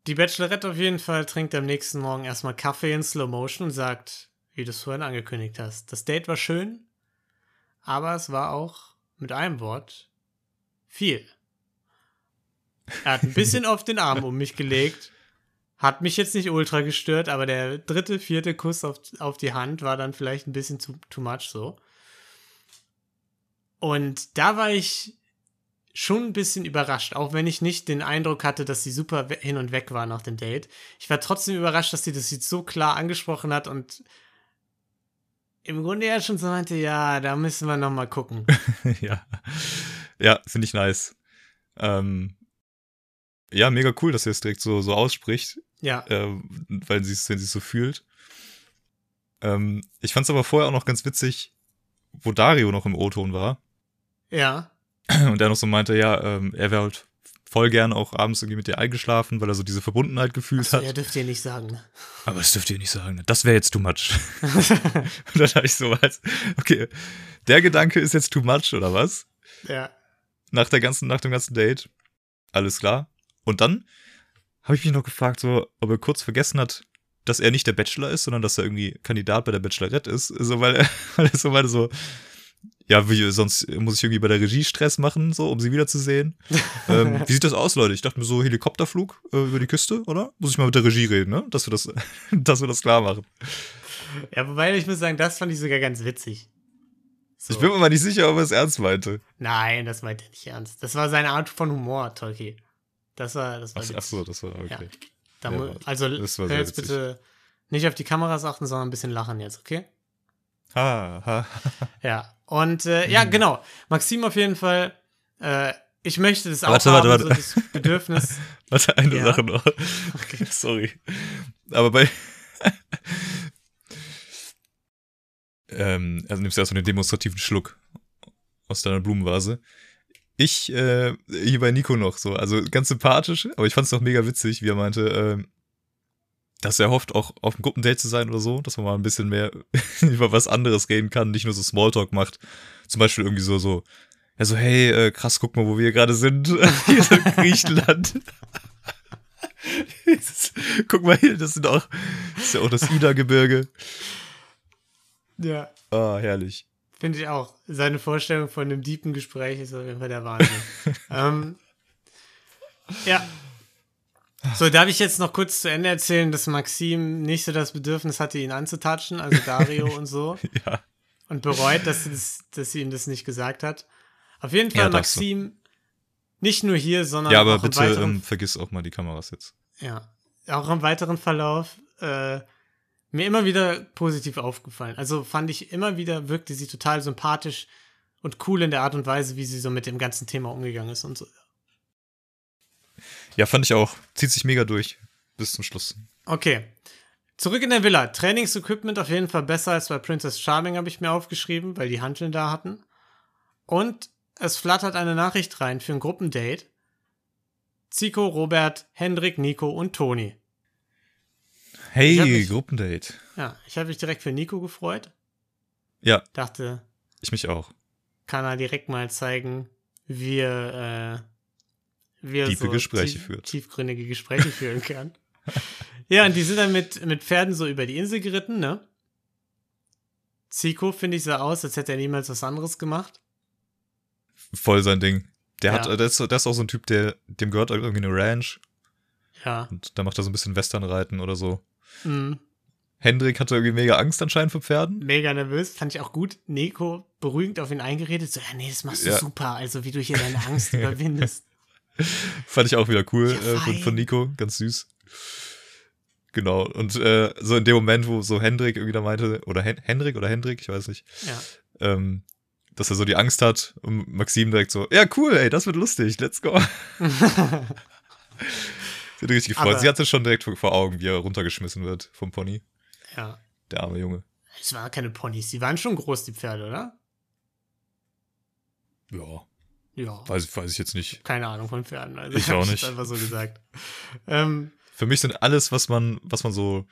Die Bachelorette auf jeden Fall trinkt am nächsten Morgen erstmal Kaffee in Slow Motion und sagt, wie du es vorhin angekündigt hast, das Date war schön, aber es war auch mit einem Wort viel. Er hat ein bisschen (laughs) auf den Arm um mich gelegt, hat mich jetzt nicht ultra gestört, aber der dritte, vierte Kuss auf, auf die Hand war dann vielleicht ein bisschen too, too much so. Und da war ich schon ein bisschen überrascht, auch wenn ich nicht den Eindruck hatte, dass sie super hin und weg war nach dem Date. Ich war trotzdem überrascht, dass sie das jetzt so klar angesprochen hat und im Grunde ja schon so meinte, ja, da müssen wir noch mal gucken. (laughs) ja, ja finde ich nice. Ähm, ja, mega cool, dass er es direkt so, so ausspricht. Ja. Äh, weil sie es, wenn sie es so fühlt. Ähm, ich fand es aber vorher auch noch ganz witzig, wo Dario noch im O-Ton war. Ja. (clears throat) Und er noch so meinte, ja, ähm, er wäre halt voll gern auch abends irgendwie mit dir eingeschlafen, weil er so diese Verbundenheit gefühlt Achso, hat. Ja, dürft ihr nicht sagen. Ne? Aber das dürft ihr nicht sagen. Ne? Das wäre jetzt too much. (laughs) und dann habe ich so was. Okay, der Gedanke ist jetzt too much, oder was? Ja. Nach der ganzen, nach dem ganzen Date. Alles klar. Und dann habe ich mich noch gefragt, so, ob er kurz vergessen hat, dass er nicht der Bachelor ist, sondern dass er irgendwie Kandidat bei der Bachelorette ist. So, weil er, (laughs) weil er so meinte, so, ja, wie, sonst muss ich irgendwie bei der Regie Stress machen, so, um sie wiederzusehen. ähm, (laughs) wie sieht das aus, Leute? Ich dachte mir so, Helikopterflug äh, über die Küste, oder? Muss ich mal mit der Regie reden, ne? Dass wir das, (laughs) dass wir das klar machen. Ja, wobei ich muss sagen, das fand ich sogar ganz witzig. So. Ich bin mir mal nicht sicher, ob er es ernst meinte. Nein, das meinte er nicht ernst. Das war seine Art von Humor, Tolki. Das war, das war ach, ach so, das war okay. Ja. Da ja, also jetzt bitte nicht auf die Kameras achten, sondern ein bisschen lachen jetzt, okay? Ha, ha. (laughs) ja, und äh, ja, mhm. genau. Maxim auf jeden Fall. Äh, ich möchte das auch warte, haben, warte, warte. so das Bedürfnis. (laughs) warte, eine ja. Sache noch. Okay. (laughs) Sorry. Aber bei. (laughs) ähm, also nimmst du erstmal den demonstrativen Schluck aus deiner Blumenvase. Ich, äh, hier bei Nico noch so, also ganz sympathisch, aber ich fand es doch mega witzig, wie er meinte, äh, dass er hofft, auch auf einem Gruppendate zu sein oder so, dass man mal ein bisschen mehr (laughs) über was anderes reden kann, nicht nur so Smalltalk macht. Zum Beispiel irgendwie so, so, ja, so, hey, äh, krass, guck mal, wo wir gerade sind. (laughs) hier ist Griechenland. (laughs) guck mal hier, das sind auch, das ist ja auch das Ida-Gebirge. Ja. Ah, herrlich. Finde ich auch. Seine Vorstellung von einem deepen Gespräch ist auf jeden Fall der Wahnsinn. ähm, ja, so, darf ich jetzt noch kurz zu Ende erzählen, dass Maxim nicht so das Bedürfnis hatte, ihn anzutatschen, also Dario und so. (laughs) Ja. Und bereut, dass, das, dass sie ihm das nicht gesagt hat. Auf jeden Fall, ja, Maxim, nicht nur hier, sondern ja, aber auch bitte im weiteren, ähm, vergiss auch mal die Kameras jetzt. Ja, auch im weiteren Verlauf äh, mir immer wieder positiv aufgefallen. Also fand ich immer wieder, wirkte sie total sympathisch und cool in der Art und Weise, wie sie so mit dem ganzen Thema umgegangen ist und so. Ja, fand ich auch. Zieht sich mega durch. Bis zum Schluss. Okay. Zurück in der Villa. Trainingsequipment auf jeden Fall besser als bei Princess Charming, habe ich mir aufgeschrieben, weil die Handeln da hatten. Und es flattert eine Nachricht rein für ein Gruppendate. Zico, Robert, Hendrik, Nico und Toni. Hey, mich, Gruppendate. Ja, ich habe mich direkt für Nico gefreut. Ja. Dachte. Ich mich auch. Kann er direkt mal zeigen, wie er äh, wie er Tiefe so Gespräche tief, führt. tiefgründige Gespräche führen kann. (laughs) ja, und die sind dann mit, mit Pferden so über die Insel geritten, ne? Zico, finde ich, sah aus, als hätte er niemals was anderes gemacht. Voll sein Ding. Der ja. hat, ist, der ist auch so ein Typ, der, dem gehört irgendwie eine Ranch. Ja. Und da macht er so ein bisschen Westernreiten oder so. Mhm. Hendrik hatte irgendwie mega Angst anscheinend vor Pferden. Mega nervös, fand ich auch gut. Nico beruhigend auf ihn eingeredet, so, ja, nee, das machst du ja. super, also wie du hier deine Angst (laughs) überwindest. (laughs) Fand ich auch wieder cool ja, äh, von, von, Nico, ganz süß. Genau, und äh, so in dem Moment, wo so Hendrik irgendwie da meinte, oder Hen Hendrik oder Hendrik, ich weiß nicht, ja. ähm, dass er so die Angst hat und Maxim direkt so, ja cool, ey, das wird lustig, let's go. (laughs) Sie hat richtig gefreut. Aber Sie hatte schon direkt vor Augen, wie er runtergeschmissen wird vom Pony. Ja. Der arme Junge. Es waren keine Ponys, die waren schon groß, die Pferde, oder? Ja. Ja. Weiß, weiß ich jetzt nicht. Keine Ahnung von Pferden. Also ich auch nicht. einfach so gesagt. ähm, Für mich sind alles, was man, was man so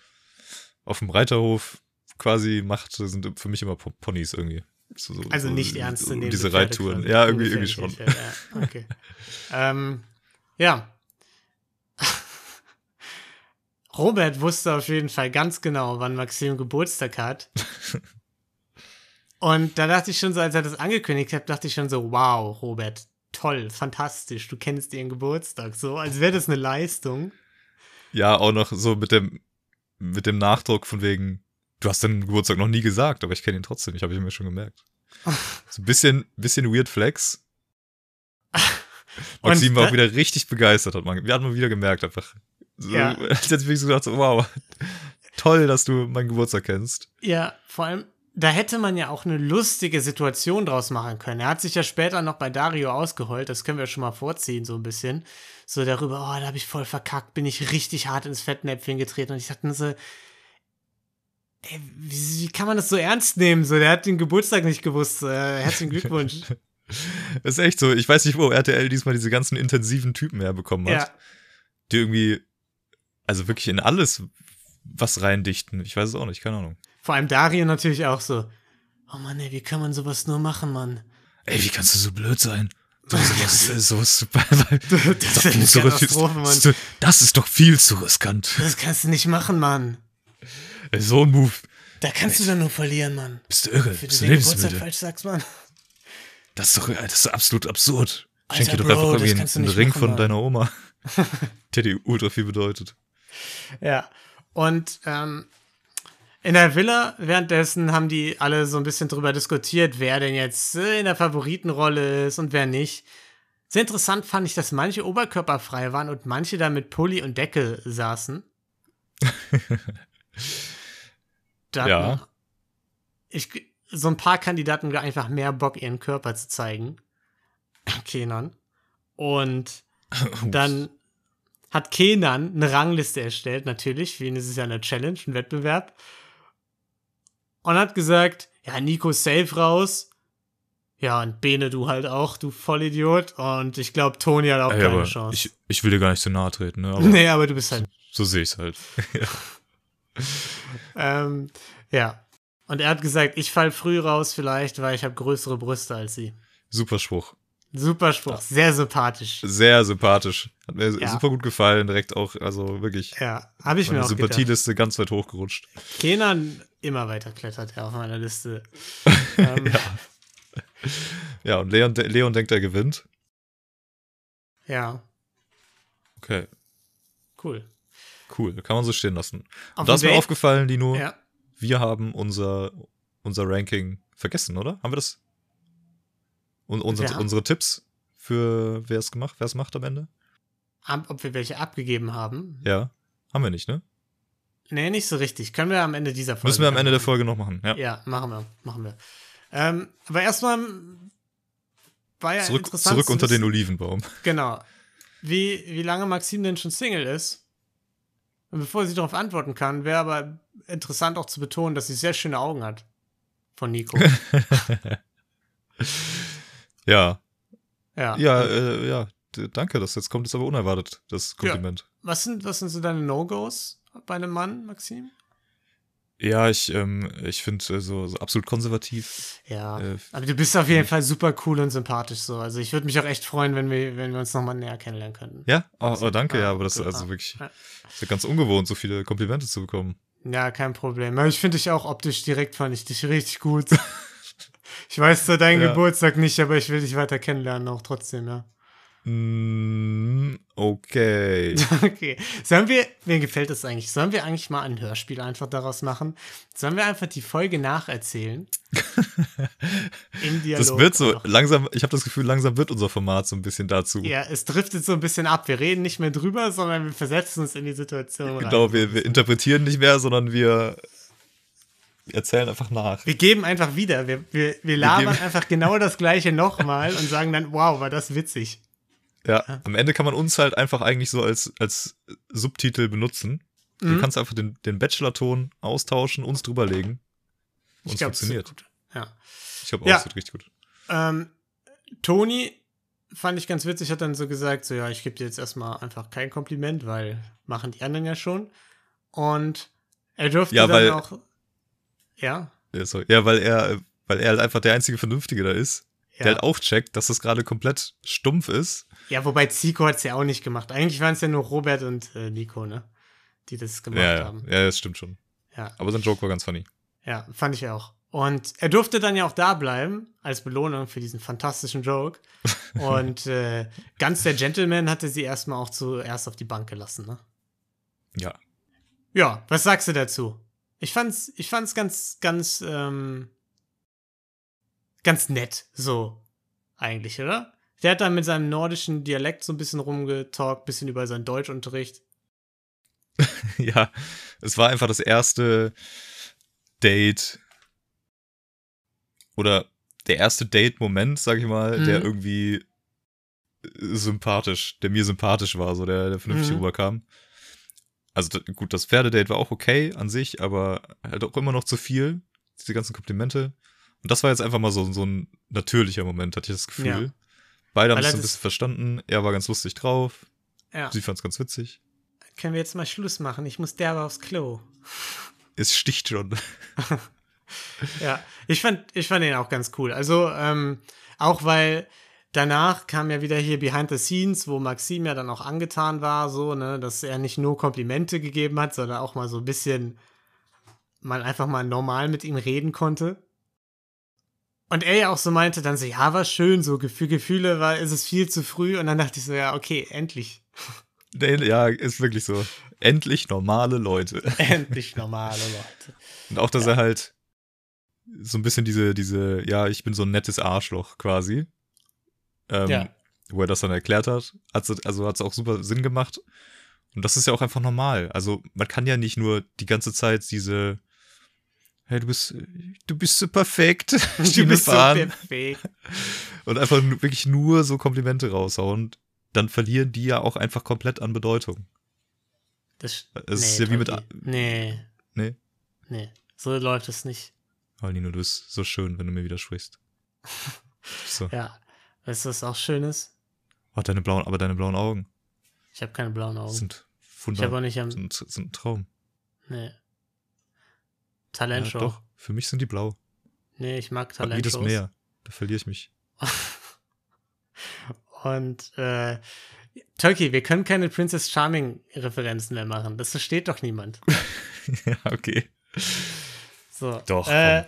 auf dem Reiterhof quasi macht, sind für mich immer Ponys irgendwie. So, so, also nicht ernst zu nehmen. Diese Reittouren. Ja, irgendwie, irgendwie schon. Ja, okay. (laughs) ähm, ja. Robert wusste auf jeden Fall ganz genau, wann Maxim Geburtstag hat. (laughs) Und da dachte ich schon so, als er das angekündigt hat, dachte ich schon so, wow, Robert, toll, fantastisch, du kennst ihren Geburtstag, so, als wäre das eine Leistung. Ja, auch noch so mit dem, mit dem Nachdruck von wegen, du hast deinen Geburtstag noch nie gesagt, aber ich kenne ihn trotzdem, ich habe ihn mir schon gemerkt. (laughs) so ein bisschen, bisschen Weird Flex. (laughs) Maxim war auch wieder richtig begeistert, hat man, wir hatten mal wieder gemerkt, einfach. So, ja. (laughs) Als hätte ich so gedacht, so, wow, toll, dass du meinen Geburtstag kennst. Ja, vor allem, da hätte man ja auch eine lustige Situation draus machen können. Er hat sich ja später noch bei Dario ausgeheult, das können wir schon mal vorziehen, so ein bisschen. So darüber, oh, da habe ich voll verkackt, bin ich richtig hart ins Fettnäpfchen getreten. Und ich dachte nur so, ey, wie, wie, kann man das so ernst nehmen? So, der hat den Geburtstag nicht gewusst. Äh, herzlichen Glückwunsch. das (laughs) ist echt so. Ich weiß nicht, wo RTL diesmal diese ganzen intensiven Typen herbekommen hat. Ja. Die irgendwie, also wirklich in alles was reindichten. Ich weiß es auch nicht, keine Ahnung. Vor allem Dario natürlich auch so. Oh Mann, ey, wie kann man sowas nur machen, Mann? Ey, wie kannst du so blöd sein? (laughs) Sowas, sowas, (laughs) das, ist so Mann. das ist doch viel zu riskant. Das kannst du nicht machen, Mann. Ey, so ein Move. Da kannst Ey, du dann nur verlieren, Mann. Bist du irre? Für Bist du lebensmüde? falsch sagst, Mann. Das ist doch das ist absolut absurd. Schenk dir doch einfach irgendwie einen Ring machen, von Mann. deiner Oma, (laughs) der dir ultra viel bedeutet. Ja, und ähm, in der Villa währenddessen haben die alle so ein bisschen drüber diskutiert, wer denn jetzt äh, in der Favoritenrolle ist und wer nicht. Sehr interessant fand ich, dass manche oberkörperfrei waren und manche da mit Pulli und Decke saßen. (laughs) Dann, ja. Ich, so ein paar Kandidaten einfach mehr Bock, ihren Körper zu zeigen. (clears throat) Kenan. Und (laughs) dann hat Kenan eine Rangliste erstellt, natürlich. Für ihn ist es ja eine Challenge, ein Wettbewerb und hat gesagt, ja, Nico safe raus. Ja, und Bene, du halt auch, du Vollidiot. Und ich glaube, Toni hat auch Ey, keine Chance. Ich, ich will dir gar nicht so nahe treten, ne? Aber (laughs) nee, aber du bist halt. So, so sehe ich es halt. (laughs) ähm, ja. Und er hat gesagt, ich fall früh raus vielleicht, weil ich habe größere Brüste als sie. Super Spruch. Super Spruch, sehr sympathisch. Sehr sympathisch. Hat mir ja. super gut gefallen, direkt auch, also wirklich. Ja, habe ich mir auch Sympathieliste ganz weit hochgerutscht. Kenan immer weiter klettert er auf meiner Liste. (laughs) ähm, ja. ja, und Leon, Leon denkt, er gewinnt. Ja. Okay. Cool. Cool, kann man so stehen lassen. Auf und da ist mir aufgefallen, Dino, ja. wir haben unser, unser Ranking vergessen, oder? Haben wir das? Und unsere, unsere Tipps für wer es gemacht, wer es macht am Ende? Ob wir welche abgegeben haben? Ja. Haben wir nicht, ne? Nee, nicht so richtig. Können wir am Ende dieser Folge. Müssen wir am Ende der Folge noch machen, ja. Ja, machen wir. Machen wir. Ähm, aber erstmal war ja zurück, interessant. Zurück unter den Olivenbaum. Genau. Wie, wie lange Maxim denn schon Single ist. Und bevor sie darauf antworten kann, wäre aber interessant auch zu betonen, dass sie sehr schöne Augen hat. Von Nico. (laughs) Ja. Ja. Ja, äh, ja. Danke, das jetzt kommt es aber unerwartet, das Kompliment. Ja. Was sind, was sind so deine No-Gos bei einem Mann, Maxim? Ja, ich, ähm, ich finde äh, so, so, absolut konservativ. Ja, äh, aber du bist auf jeden Fall super cool und sympathisch so. Also ich würde mich auch echt freuen, wenn wir, wenn wir uns nochmal näher kennenlernen könnten. Ja, oh, oh danke, ja, aber das ist also wirklich ist ja ganz ungewohnt, so viele Komplimente zu bekommen. Ja, kein Problem. Ich finde dich auch optisch direkt, fand ich dich richtig gut. (laughs) Ich weiß zwar deinen ja. Geburtstag nicht, aber ich will dich weiter kennenlernen, auch trotzdem, ja. Mm, okay. (laughs) okay. Sollen wir, mir gefällt das eigentlich, sollen wir eigentlich mal ein Hörspiel einfach daraus machen? Sollen wir einfach die Folge nacherzählen? (laughs) Im Dialog. Das wird so, langsam, ich habe das Gefühl, langsam wird unser Format so ein bisschen dazu. Ja, es driftet so ein bisschen ab. Wir reden nicht mehr drüber, sondern wir versetzen uns in die Situation. Genau, wir, wir interpretieren nicht mehr, sondern wir erzählen einfach nach. Wir geben einfach wieder. Wir, wir, wir labern wir einfach genau das Gleiche nochmal und sagen dann, wow, war das witzig. Ja, ja, am Ende kann man uns halt einfach eigentlich so als, als Subtitel benutzen. Mhm. Du kannst einfach den, den Bachelor-Ton austauschen, uns drüberlegen. Und es funktioniert. Gut. Ja. Ich glaube auch, ja. es wird richtig gut. Ähm, Toni fand ich ganz witzig, hat dann so gesagt, so ja, ich gebe dir jetzt erstmal einfach kein Kompliment, weil machen die anderen ja schon. Und er durfte ja, dann auch ja. Ja, sorry. ja, weil er, weil er halt einfach der einzige Vernünftige da ist. Ja. Der halt auch checkt, dass das gerade komplett stumpf ist. Ja, wobei Zico hat es ja auch nicht gemacht. Eigentlich waren es ja nur Robert und äh, Nico, ne? Die das gemacht ja, ja. haben. Ja, das stimmt schon. Ja. Aber sein Joke war ganz funny. Ja, fand ich auch. Und er durfte dann ja auch da bleiben, als Belohnung für diesen fantastischen Joke. (laughs) Und äh, ganz der Gentleman hatte sie erstmal auch zuerst auf die Bank gelassen, ne? Ja. Ja, was sagst du dazu? Ich fand's, ich fand's ganz, ganz, ähm, ganz nett, so, eigentlich, oder? Der hat dann mit seinem nordischen Dialekt so ein bisschen rumgetalkt, bisschen über seinen Deutschunterricht. (laughs) ja, es war einfach das erste Date oder der erste Date-Moment, sag ich mal, mhm. der irgendwie äh, sympathisch, der mir sympathisch war, so der, der vernünftig mhm. rüberkam. Also gut, das Pferdedate war auch okay an sich, aber halt auch immer noch zu viel, diese ganzen Komplimente. Und das war jetzt einfach mal so, so ein natürlicher Moment, hatte ich das Gefühl. Ja. Beide haben es ein bisschen verstanden. Er war ganz lustig drauf. Ja. Sie fand es ganz witzig. Können wir jetzt mal Schluss machen? Ich muss derbe aufs Klo. Es sticht schon. (laughs) ja, ich fand, ich fand ihn auch ganz cool. Also, ähm, auch weil danach kam ja wieder hier Behind the Scenes, wo Maxim ja dann auch angetan war, so, ne, dass er nicht nur Komplimente gegeben hat, sondern auch mal so ein bisschen mal einfach mal normal mit ihm reden konnte. Und er ja auch so meinte dann so, ja, war schön, so für Gefühle war, ist es viel zu früh. Und dann dachte ich so, ja, okay, endlich. Ja, ist wirklich so. Endlich normale Leute. (laughs) Endlich normale Leute. Und auch, dass ja. er halt so ein bisschen diese, diese, ja, ich bin so ein nettes Arschloch quasi. Ähm, ja. Wo er das dann erklärt hat. Also, also hat es auch super Sinn gemacht. Und das ist ja auch einfach normal. Also man kann ja nicht nur die ganze Zeit diese hey, du bist, du bist so perfekt. (laughs) (laughs) Du bist fahren. so perfekt. (laughs) Und einfach wirklich nur so Komplimente raushauen. Dann verlieren die ja auch einfach komplett an Bedeutung. Das es nee, ist ja wie mit. Nee. Nee? Nee, so läuft es nicht. Oh, Nino, du bist so schön, wenn du mir widersprichst. So. ja. Weißt du, was auch schön ist? Oh, deine blauen, aber deine blauen Augen. Ich habe keine blauen Augen. Sind wunderbar. Ich habe auch nicht am. Sind, sind ein Traum. Nee. Talentshow. Ja, doch, für mich sind die blau. Nee, ich mag Talentshows. Wie das Meer. Da verliere ich mich. (laughs) Und äh, Turkey, wir können keine Princess Charming-Referenzen mehr machen. Das versteht doch niemand. (laughs) ja, okay. So. Doch. Äh,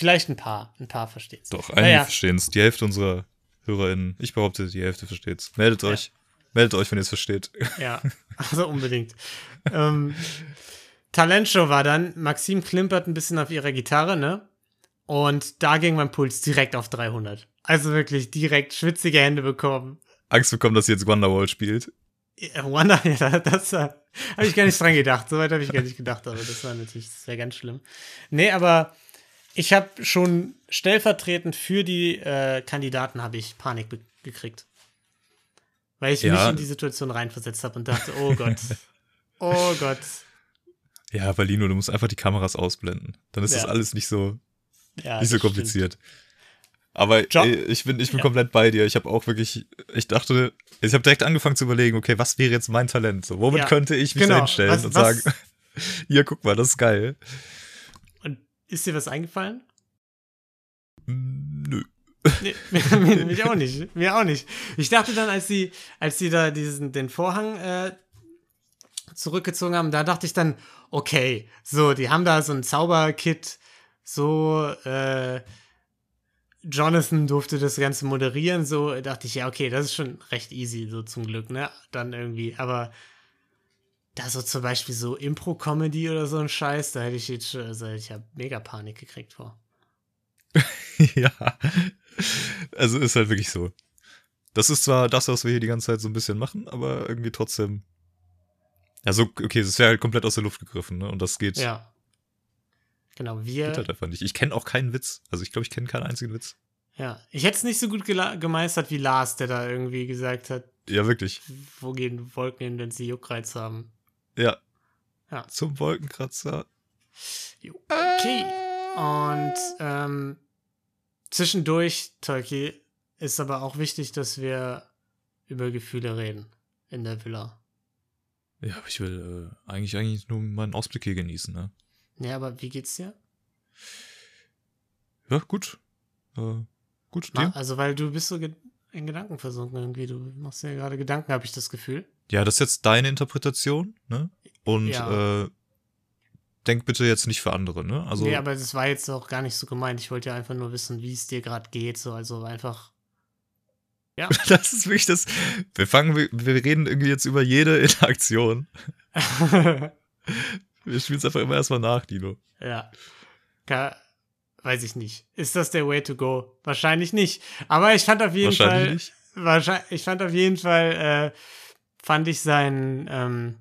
vielleicht ein paar. Ein paar verstehen es. Doch, einige naja. verstehen es. Die Hälfte unserer HörerInnen, ich behaupte, die Hälfte versteht es. Meldet ja. euch. Meldet euch, wenn ihr es versteht. Ja, also unbedingt. ähm, Talentshow war dann, Maxim klimpert ein bisschen auf ihrer Gitarre, ne? Und da ging mein Puls direkt auf 300. Also wirklich direkt schwitzige Hände bekommen. Angst bekommen, dass sie jetzt Wonderwall spielt. (laughs) Ja, Wonder, ja, das, das habe ich gar nicht dran gedacht. So weit habe ich gar nicht gedacht, aber das war natürlich, das wäre ganz schlimm. Nee, aber ich habe schon stellvertretend für die äh, Kandidaten habe ich Panik gekriegt. Weil ich ja. mich in die Situation reinversetzt habe und dachte, oh Gott, (laughs) oh Gott. Ja, Berlino, du musst einfach die Kameras ausblenden. Dann ist ja. das alles nicht so, ja, nicht so kompliziert. Stimmt. Aber ey, ich bin, ich bin ja. komplett bei dir. Ich habe auch wirklich, ich dachte, ich habe direkt angefangen zu überlegen, okay, was wäre jetzt mein Talent? So, womit könnte ich mich genau. da hinstellen was, und was? sagen, (laughs) hier, guck mal, das ist geil. Ist dir was eingefallen? Nö. Nee, (laughs) mir, mich auch nicht. Mir auch nicht. Ich dachte dann, als sie, als sie da diesen, den Vorhang äh, zurückgezogen haben, da dachte ich dann, okay, so, die haben da so ein Zauberkit, so, äh, Jonathan durfte das Ganze moderieren, so dachte ich, ja, okay, das ist schon recht easy, so zum Glück, ne? Dann irgendwie, aber da so zum Beispiel so Impro-Comedy oder so ein Scheiß, da hätte ich jetzt schon, also ich habe mega Panik gekriegt vor. (laughs) ja. Also ist halt wirklich so. Das ist zwar das, was wir hier die ganze Zeit so ein bisschen machen, aber irgendwie trotzdem also, okay, es wäre halt komplett aus der Luft gegriffen, ne? Und das geht. Ja. Genau, wir. Geht halt einfach nicht. Ich kenne auch keinen Witz. Also, ich glaube, ich kenne keinen einzigen Witz. Ja, ich hätte es nicht so gut gemeistert wie Lars, der da irgendwie gesagt hat. Ja, wirklich. Wo gehen Wolken hin, wenn sie Juckreiz haben? Ja. Ja. Zum Wolkenkratzer. Okay. Und ähm, zwischendurch, Tolki, ist aber auch wichtig, dass wir über Gefühle reden in der Villa. Ja, aber ich will äh, eigentlich, eigentlich nur meinen Ausblick hier genießen, ne? Ja, aber wie geht's dir? Ja, gut. Äh, gut, dir? Also, weil du bist so in Gedanken versunken irgendwie. Du machst dir gerade Gedanken, habe ich das Gefühl. Ja, das ist jetzt deine Interpretation, ne? Und ja. äh, denk bitte jetzt nicht für andere, ne? Also, nee, aber das war jetzt auch gar nicht so gemeint. Ich wollte ja einfach nur wissen, wie es dir gerade geht. So, also einfach ja. (laughs) Das ist wirklich das. Wir fangen, wir reden irgendwie jetzt über jede Interaktion. (laughs) wir spielen es einfach immer erstmal nach, Dino. Ja. Ka weiß ich nicht. Ist das der Way to go? Wahrscheinlich nicht. Aber ich fand auf jeden Fall. Nicht. Wahrscheinlich, ich fand auf jeden Fall, äh, fand ich sein, ähm,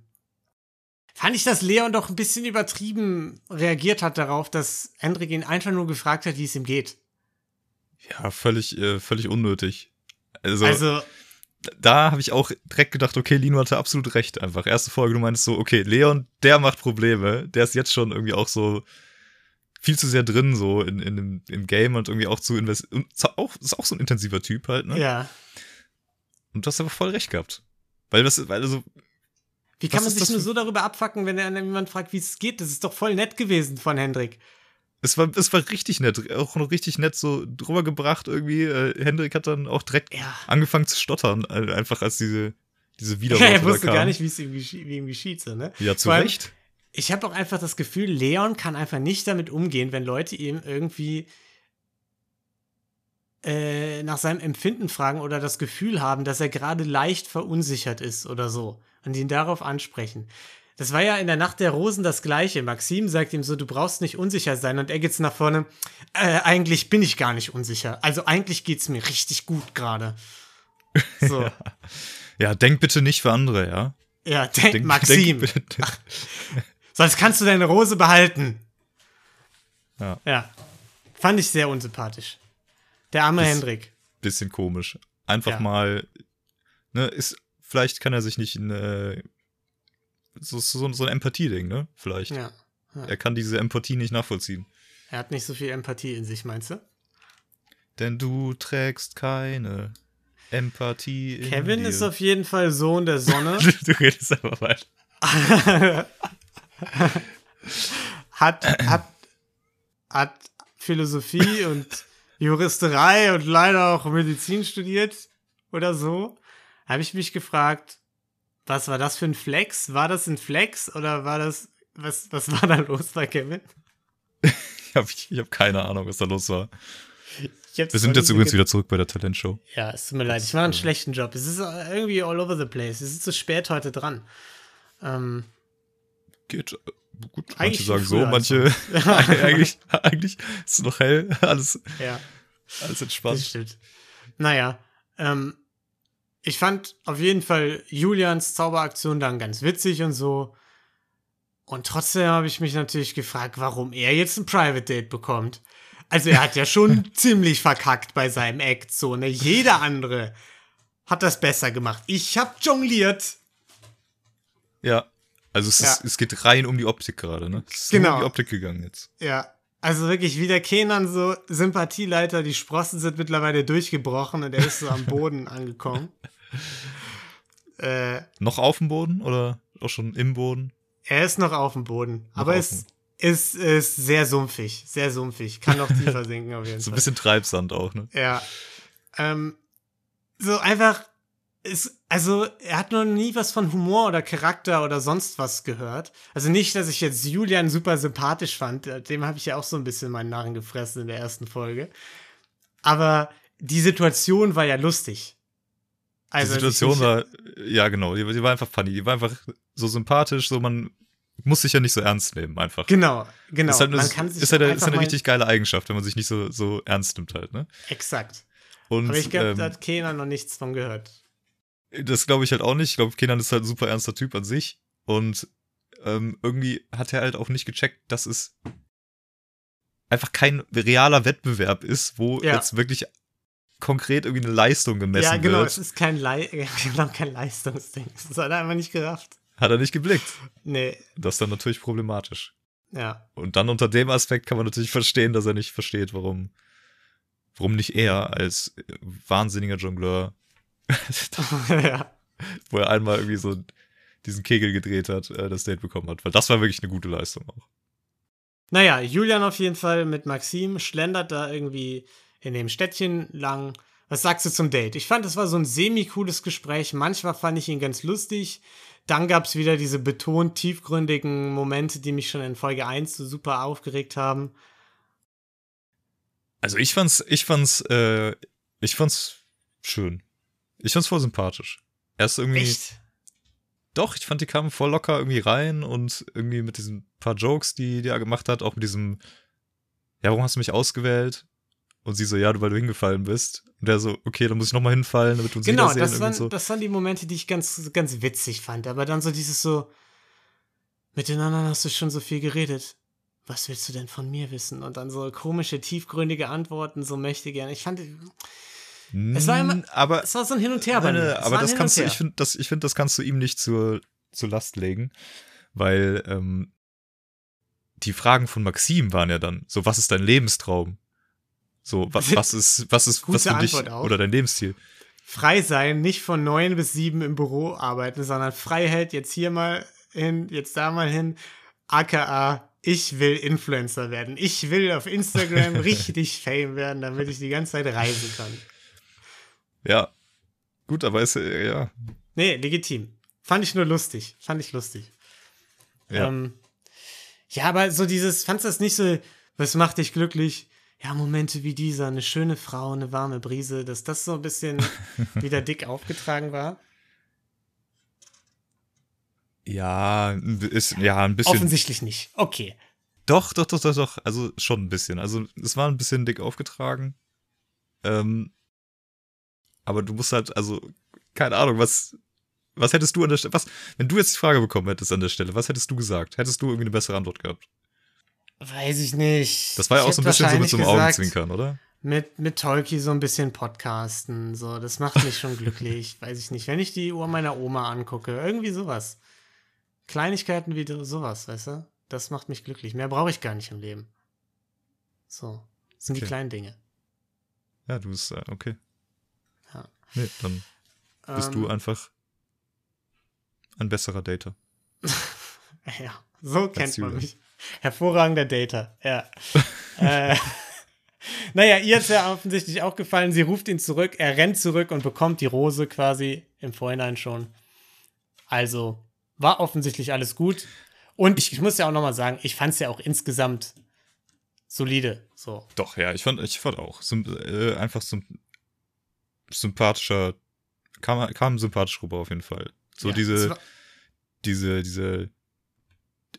fand ich, dass Leon doch ein bisschen übertrieben reagiert hat darauf, dass Hendrik ihn einfach nur gefragt hat, wie es ihm geht. Ja, völlig, äh, völlig unnötig. Also, also da habe ich auch direkt gedacht, okay, Lino hatte absolut recht einfach. Erste Folge, du meinst so, okay, Leon, der macht Probleme. Der ist jetzt schon irgendwie auch so viel zu sehr drin, so in, in dem, im Game und irgendwie auch zu investieren. Auch, ist auch so ein intensiver Typ halt, ne? Ja. Und du hast aber voll recht gehabt. Weil das, weil also. Wie kann man sich nur so darüber abfacken, wenn jemand fragt, wie es geht? Das ist doch voll nett gewesen von Hendrik. Es war, es war richtig nett, auch noch richtig nett so drüber gebracht irgendwie. Äh, Hendrik hat dann auch direkt ja. angefangen zu stottern, einfach als diese, diese (laughs) Widerworte ja, er wusste gar nicht, wie es ihm geschieht, so, ne? Ja, zu Recht. Ich habe auch einfach das Gefühl, Leon kann einfach nicht damit umgehen, wenn Leute ihm irgendwie äh, nach seinem Empfinden fragen oder das Gefühl haben, dass er gerade leicht verunsichert ist oder so und ihn darauf ansprechen. Das war ja in der Nacht der Rosen das Gleiche. Maxim sagt ihm so, du brauchst nicht unsicher sein. Und er geht's nach vorne. Äh, eigentlich bin ich gar nicht unsicher. Also eigentlich geht's mir richtig gut gerade. (laughs) So. ja. ja. denk bitte nicht für andere, ja? Ja, denk, denk Maxim. Denk Sonst kannst du deine Rose behalten. Ja. Ja. Fand ich sehr unsympathisch. Der arme Biss, Hendrik. Bisschen komisch. Einfach ja. mal, ne, ist, vielleicht kann er sich nicht in, äh, so, so, so ein Empathie-Ding, ne? Vielleicht. Ja. ja. Er kann diese Empathie nicht nachvollziehen. Er hat nicht so viel Empathie in sich, meinst du? Denn du trägst keine Empathie in Kevin ist auf jeden Fall Sohn der Sonne. (laughs) du redest einfach weiter. (laughs) (laughs) hat, hat, hat Philosophie und Juristerei und leider auch Medizin studiert oder so. Habe ich mich gefragt, was war das für ein Flex? War das ein Flex oder war das, was, was war da los bei Kevin? ich habe ich hab keine Ahnung, was da los war. Wir sind jetzt übrigens wieder zurück bei der Talentshow. Ja, es tut mir leid, ich mache einen schlechten Job. Es ist irgendwie all over the place. Es ist zu spät heute dran. Ähm, Geht gut, manche sagen so, manche (laughs) eigentlich, eigentlich ist es noch hell, alles, ja. alles entspannt. Das stimmt. Naja, ähm, ich fand auf jeden Fall Julians Zauberaktion dann ganz witzig und so. Und trotzdem habe ich mich natürlich gefragt, warum er jetzt ein Private Date bekommt. Also er hat ja schon (laughs) ziemlich verkackt bei seinem Act, so, ne? Jeder andere hat das besser gemacht. Ich habe jongliert. Ja, also es, ja. ist, es geht rein um die Optik gerade, ne? Es ist genau. um die Optik gegangen jetzt. Ja, also wirklich wie der Kenan so Sympathieleiter, die Sprossen sind mittlerweile durchgebrochen und er ist so am Boden (laughs) angekommen. Äh, noch auf dem Boden oder auch schon im Boden? Er ist noch auf dem Boden, noch aber es ist, ist sehr sumpfig, sehr sumpfig. Kann noch tiefer sinken auf jeden so (laughs) Fall. So ein bisschen Treibsand auch, ne? Ja. Ähm, so einfach, ist, also er hat noch nie was von Humor oder Charakter oder sonst was gehört. Also nicht, dass ich jetzt Julian super sympathisch fand, dem habe ich ja auch so ein bisschen meinen Narren gefressen in der ersten Folge. Aber die Situation war ja lustig. Also, die Situation war, ja genau, die, die, war einfach funny, die war einfach so sympathisch, so man muss sich ja nicht so ernst nehmen, einfach. Genau, genau. Ist halt, man kann sich ist halt, ist halt eine richtig geile Eigenschaft, wenn man sich nicht so, so ernst nimmt halt, ne? Exakt. Und, Aber ich glaube, ähm, da hat Kenan noch nichts von gehört. Das glaube ich halt auch nicht. Ich glaube, Kenan ist halt ein super ernster Typ an sich. Und ähm, irgendwie hat er halt auch nicht gecheckt, dass es einfach kein realer Wettbewerb ist, wo ja. jetzt wirklich konkret irgendwie eine Leistung gemessen wird. Ja, genau, wird. es ist kein, Le (laughs) genau, kein Leistungsding. Das hat er einfach nicht gerafft. Hat er nicht geblickt. Nee. Das ist dann natürlich problematisch. Ja. Und dann unter dem Aspekt kann man natürlich verstehen, dass er nicht versteht, warum, warum nicht er als wahnsinniger Jongleur ja. (laughs) Wo er einmal irgendwie so diesen Kegel gedreht hat, äh, das Date bekommen hat. Weil das war wirklich eine gute Leistung auch. Naja, Julian auf jeden Fall mit Maxim schlendert da irgendwie in dem Städtchen lang. Was sagst du zum Date? Ich fand, es war so ein semi-cooles Gespräch. Manchmal fand ich ihn ganz lustig. Dann gab es wieder diese betont tiefgründigen Momente, die mich schon in Folge 1 so super aufgeregt haben. Also ich fand's, ich fand's, äh, ich fand's schön. Ich fand's voll sympathisch. Er ist irgendwie. Echt? Doch, ich fand, die kamen voll locker irgendwie rein und irgendwie mit diesen paar Jokes, die, die er gemacht hat, auch mit diesem, ja, warum hast du mich ausgewählt? Und sie so, ja, weil du hingefallen bist. Und der so, okay, dann muss ich nochmal hinfallen, damit wir uns genau, wiedersehen. Genau, das, so. das waren die Momente, die ich ganz, ganz witzig fand. Aber dann so dieses so, mit den anderen hast du schon so viel geredet. Was willst du denn von mir wissen? Und dann so komische, tiefgründige Antworten, so möchte gern. Ich fand, es war immer, aber, es war so ein Hin und Her bei mir. aber das kannst du, ich finde, das, ich finde, das kannst du ihm nicht zur, zur Last legen, weil ähm, die Fragen von Maxim waren ja dann so, was ist dein Lebenstraum? So, was, (laughs) was ist, was ist, was für dich oder dein Lebensziel? Frei sein, nicht von neun bis sieben im Büro arbeiten, sondern Freiheit jetzt hier mal hin, jetzt da mal hin, aka ich will Influencer werden. Ich will auf Instagram (laughs) richtig Fame werden, damit ich die ganze Zeit reisen kann. Ja. Gut, aber ist ja. Nee, legitim. Fand ich nur lustig. Fand ich lustig. Ja. Ähm, ja, aber so dieses, fandst du das nicht so, was macht dich glücklich? Ja, Momente wie dieser, eine schöne Frau, eine warme Brise, dass das so ein bisschen (laughs) wieder dick aufgetragen war. Ja, ist, ja, ein bisschen. Offensichtlich nicht. Okay. Doch, doch, doch, doch, doch. Also schon ein bisschen. Also es war ein bisschen dick aufgetragen. Ähm, aber du musst halt, also, keine Ahnung, was, was hättest du an der Stelle, was, wenn du jetzt die Frage bekommen hättest an der Stelle, was hättest du gesagt? Hättest du irgendwie eine bessere Antwort gehabt? Weiß ich nicht. Das war ja auch so ein bisschen so mit so einem Augenzwinkern, oder? Mit, mit Tolki so ein bisschen podcasten, so, das macht mich schon glücklich. (laughs) Weiß ich nicht. Wenn ich die Uhr meiner Oma angucke, irgendwie sowas. Kleinigkeiten wie sowas, weißt du? Das macht mich glücklich. Mehr brauche ich gar nicht im Leben. So. Das sind okay. die kleinen Dinge. Ja, du bist, äh, okay. Nee, dann bist ähm, du einfach ein besserer Dater. (laughs) ja, so kennt man mich. Hervorragender Dater, ja. (laughs) äh, naja, ihr hat es ja offensichtlich auch gefallen. Sie ruft ihn zurück, er rennt zurück und bekommt die Rose quasi im Vorhinein schon. Also war offensichtlich alles gut. Und ich, ich muss ja auch nochmal sagen, ich fand es ja auch insgesamt solide. So. Doch, ja, ich fand, ich fand auch. Symp äh, einfach so sympathischer, kam, kam sympathisch rüber auf jeden Fall. So ja, diese, diese, diese,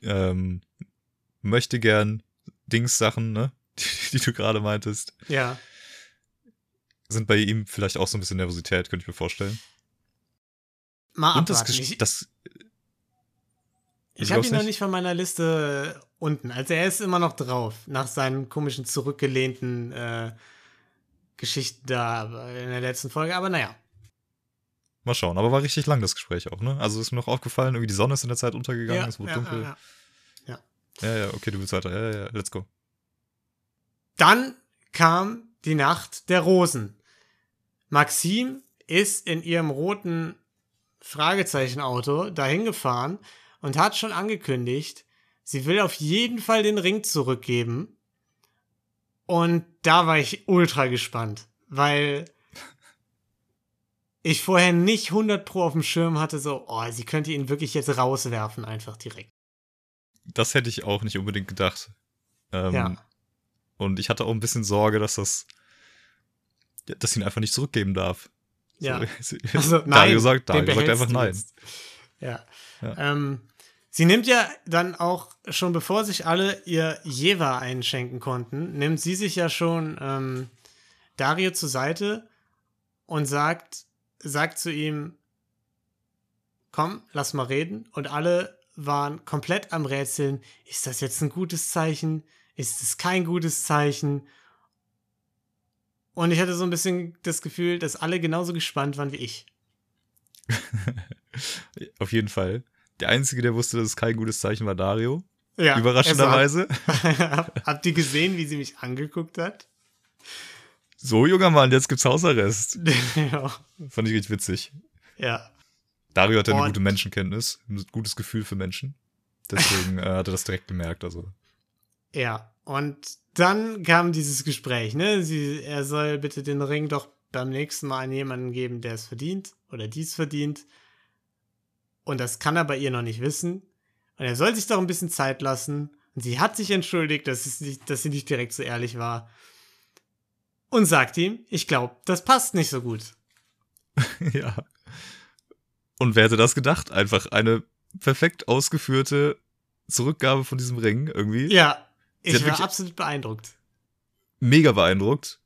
ähm, möchte gern Dings-Sachen, ne? (laughs) Die, die du gerade meintest. Ja. Sind bei ihm vielleicht auch so ein bisschen Nervosität, könnte ich mir vorstellen. Mal Und das, das, ich habe ihn noch nicht von meiner Liste unten. Also er ist immer noch drauf, nach seinen komischen zurückgelehnten äh, Geschichten da in der letzten Folge. Aber naja. Mal schauen. Aber war richtig lang das Gespräch auch, ne? Also ist mir noch aufgefallen, irgendwie die Sonne ist in der Zeit untergegangen, ja, es wurde ja, dunkel. Ja, ja. ja, ja, okay, du willst weiter. Ja, ja, let's go. Dann kam die Nacht der Rosen. Maxim ist in ihrem roten Fragezeichenauto dahin gefahren und hat schon angekündigt, sie will auf jeden Fall den Ring zurückgeben. Und da war ich ultra gespannt, weil ich vorher nicht 100 Pro auf dem Schirm hatte, so, oh, sie könnte ihn wirklich jetzt rauswerfen, einfach direkt. Das hätte ich auch nicht unbedingt gedacht. Ähm, ja. Und ich hatte auch ein bisschen Sorge, dass das, dass sie ihn einfach nicht zurückgeben darf. Ja. So, (laughs) also, nein. Dario sagt, Dario sagt einfach nein. Ja. ja. Ähm, Sie nimmt ja dann auch schon bevor sich alle ihr Jewa einschenken konnten, nimmt sie sich ja schon ähm, Dario zur Seite und sagt, sagt zu ihm, komm, lass mal reden. Und alle waren komplett am Rätseln, ist das jetzt ein gutes Zeichen? Ist es kein gutes Zeichen? Und ich hatte so ein bisschen das Gefühl, dass alle genauso gespannt waren wie ich. (laughs) Auf jeden Fall. Der Einzige, der wusste, dass es kein gutes Zeichen war, Dario. Ja, Überraschenderweise. (laughs) Hat, habt ihr gesehen, wie sie mich angeguckt hat? So, junger Mann, jetzt gibt's Hausarrest. (laughs) ja. Fand ich richtig witzig. Ja. Dario hat ja eine gute Menschenkenntnis, ein gutes Gefühl für Menschen. Deswegen äh, hat er das direkt gemerkt, also. Ja, und dann kam dieses Gespräch, ne? Sie, er soll bitte den Ring doch beim nächsten Mal an jemanden geben, der es verdient oder dies verdient. Und das kann er bei ihr noch nicht wissen. Und er soll sich doch ein bisschen Zeit lassen. Und sie hat sich entschuldigt, dass, nicht, dass sie nicht direkt so ehrlich war. Und sagt ihm, ich glaube, das passt nicht so gut. (laughs) ja. Und wer hätte das gedacht? Einfach eine perfekt ausgeführte Zurückgabe von diesem Ring irgendwie. Ja, ich war absolut beeindruckt. Mega beeindruckt.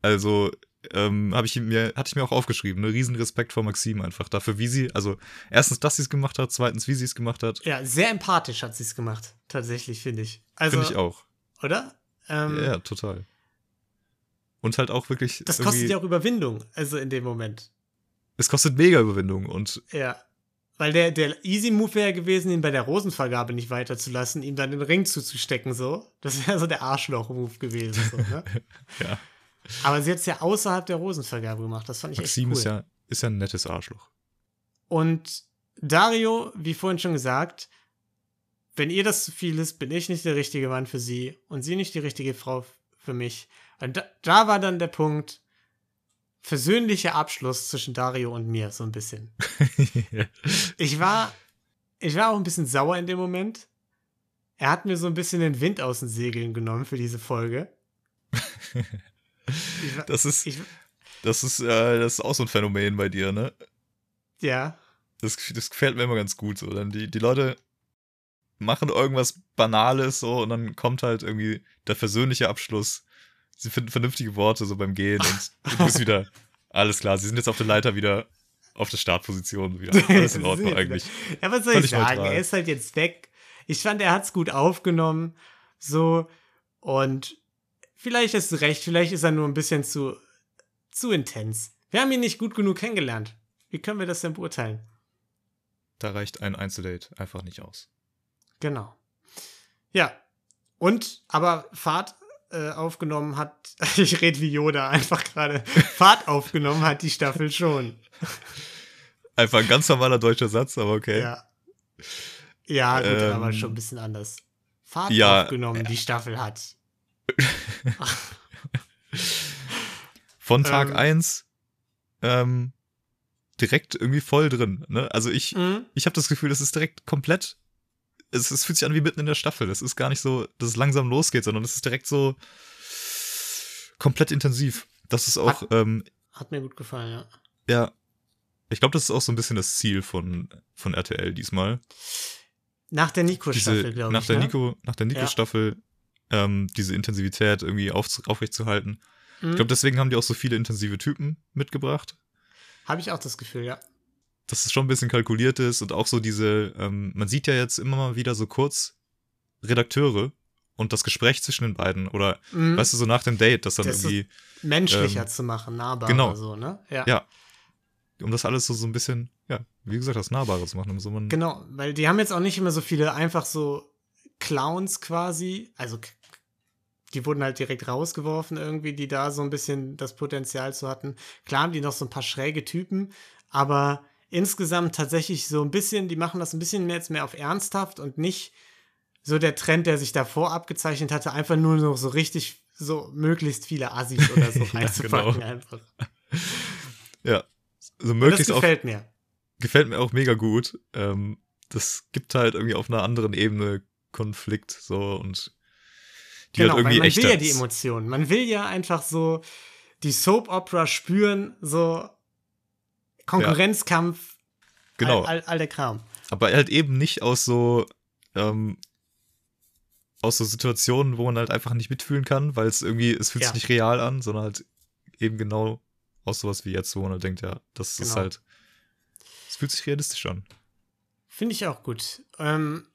Also, ähm, habe ich mir, hatte ich mir auch aufgeschrieben, ne? riesen Respekt vor Maxim einfach dafür, wie sie, also erstens, dass sie es gemacht hat, zweitens, wie sie es gemacht hat. Ja, sehr empathisch hat sie es gemacht, tatsächlich, finde ich. Also, finde ich auch. Oder? Ähm, ja, ja, total. Und halt auch wirklich. Das kostet ja auch Überwindung, also in dem Moment. Es kostet mega Überwindung und. Ja. Weil der, der Easy Move wäre gewesen, ihn bei der Rosenvergabe nicht weiterzulassen, ihm dann den Ring zuzustecken, so. Das wäre so der Arschloch-Move gewesen, so, ne? (laughs) ja. Aber sie hat es ja außerhalb der Rosenvergabe gemacht. Das fand ich Maxim echt cool. ist ja, ist ja ein nettes Arschloch. Und Dario, wie vorhin schon gesagt, wenn ihr das zu viel ist, bin ich nicht der richtige Mann für sie und sie nicht die richtige Frau für mich. Und da, da war dann der Punkt, versöhnlicher Abschluss zwischen Dario und mir, so ein bisschen. (laughs) ich war, ich war auch ein bisschen sauer in dem Moment. Er hat mir so ein bisschen den Wind aus den Segeln genommen für diese Folge. (laughs) Das ist, ich, das ist, äh, das ist auch so ein Phänomen bei dir, ne? Ja. Das, das gefällt mir immer ganz gut so. Dann die, die Leute machen irgendwas Banales so und dann kommt halt irgendwie der versöhnliche Abschluss. Sie finden vernünftige Worte so beim Gehen und (laughs) du bist wieder, alles klar, sie sind jetzt auf der Leiter wieder auf der Startposition wieder. (laughs) Alles in Ordnung eigentlich. Ja, was soll Völlig ich sagen? Neutral. Er ist halt jetzt weg. Ich fand, er hat es gut aufgenommen. So. Und vielleicht ist recht, vielleicht ist er nur ein bisschen zu, zu intens. Wir haben ihn nicht gut genug kennengelernt. Wie können wir das denn beurteilen? Da reicht ein Einzeldate einfach nicht aus. Genau. Ja. Und, aber Fahrt äh, aufgenommen hat, (laughs) ich rede wie Yoda, einfach gerade Fahrt (laughs) aufgenommen hat die Staffel schon. Einfach ein ganz normaler deutscher Satz, aber okay. Ja. Ja, gut, ähm, aber schon ein bisschen anders. Fahrt ja, aufgenommen, die Staffel hat. (laughs) Von Tag 1 ähm, ähm, direkt irgendwie voll drin. Ne? Also ich, mhm. ich habe das Gefühl, das ist direkt komplett es, es fühlt sich an wie mitten in der Staffel. Es ist gar nicht so, dass es langsam losgeht, sondern es ist direkt so komplett intensiv. Das ist auch. Hat, ähm, hat mir gut gefallen, ja. Ja. Ich glaube, das ist auch so ein bisschen das Ziel von, von RTL diesmal. Nach der Nico-Staffel, glaube ich. Nach der ne? Nico, nach der Nico-Staffel. Ähm, diese Intensivität irgendwie auf, aufrechtzuerhalten. Mhm. Ich glaube, deswegen haben die auch so viele intensive Typen mitgebracht. Habe ich auch das Gefühl, ja dass es schon ein bisschen kalkuliert ist und auch so diese, ähm, man sieht ja jetzt immer mal wieder so kurz Redakteure und das Gespräch zwischen den beiden oder mhm. weißt du, so nach dem Date, das dann das irgendwie. menschlicher ähm, zu machen, nahbarer genau. so, ne? Ja. ja. Um das alles so, so ein bisschen, ja, wie gesagt, das Nahbare zu machen. Um so man genau, weil die haben jetzt auch nicht immer so viele einfach so Clowns quasi, also die wurden halt direkt rausgeworfen irgendwie, die da so ein bisschen das Potenzial zu hatten. Klar haben die noch so ein paar schräge Typen, aber insgesamt tatsächlich so ein bisschen, die machen das ein bisschen mehr jetzt mehr auf ernsthaft und nicht so der Trend, der sich davor abgezeichnet hatte, einfach nur noch so richtig so möglichst viele Assis oder so (laughs) ja, reinzupacken genau. einfach. (laughs) Ja, so möglichst das gefällt auf, mir. Gefällt mir auch mega gut. Ähm, das gibt halt irgendwie auf einer anderen Ebene Konflikt so und die genau, halt irgendwie weil man will ja die Emotionen. Man will ja einfach so die Soap Opera spüren, so Konkurrenzkampf, ja. genau. all, all, all, der Kram. Aber halt eben nicht aus so, ähm, aus so Situationen, wo man halt einfach nicht mitfühlen kann, weil es irgendwie, es fühlt ja. sich nicht real an, sondern halt eben genau aus sowas wie jetzt, wo man halt denkt, ja, das genau. ist halt, es fühlt sich realistisch an. Finde ich auch gut. Ähm,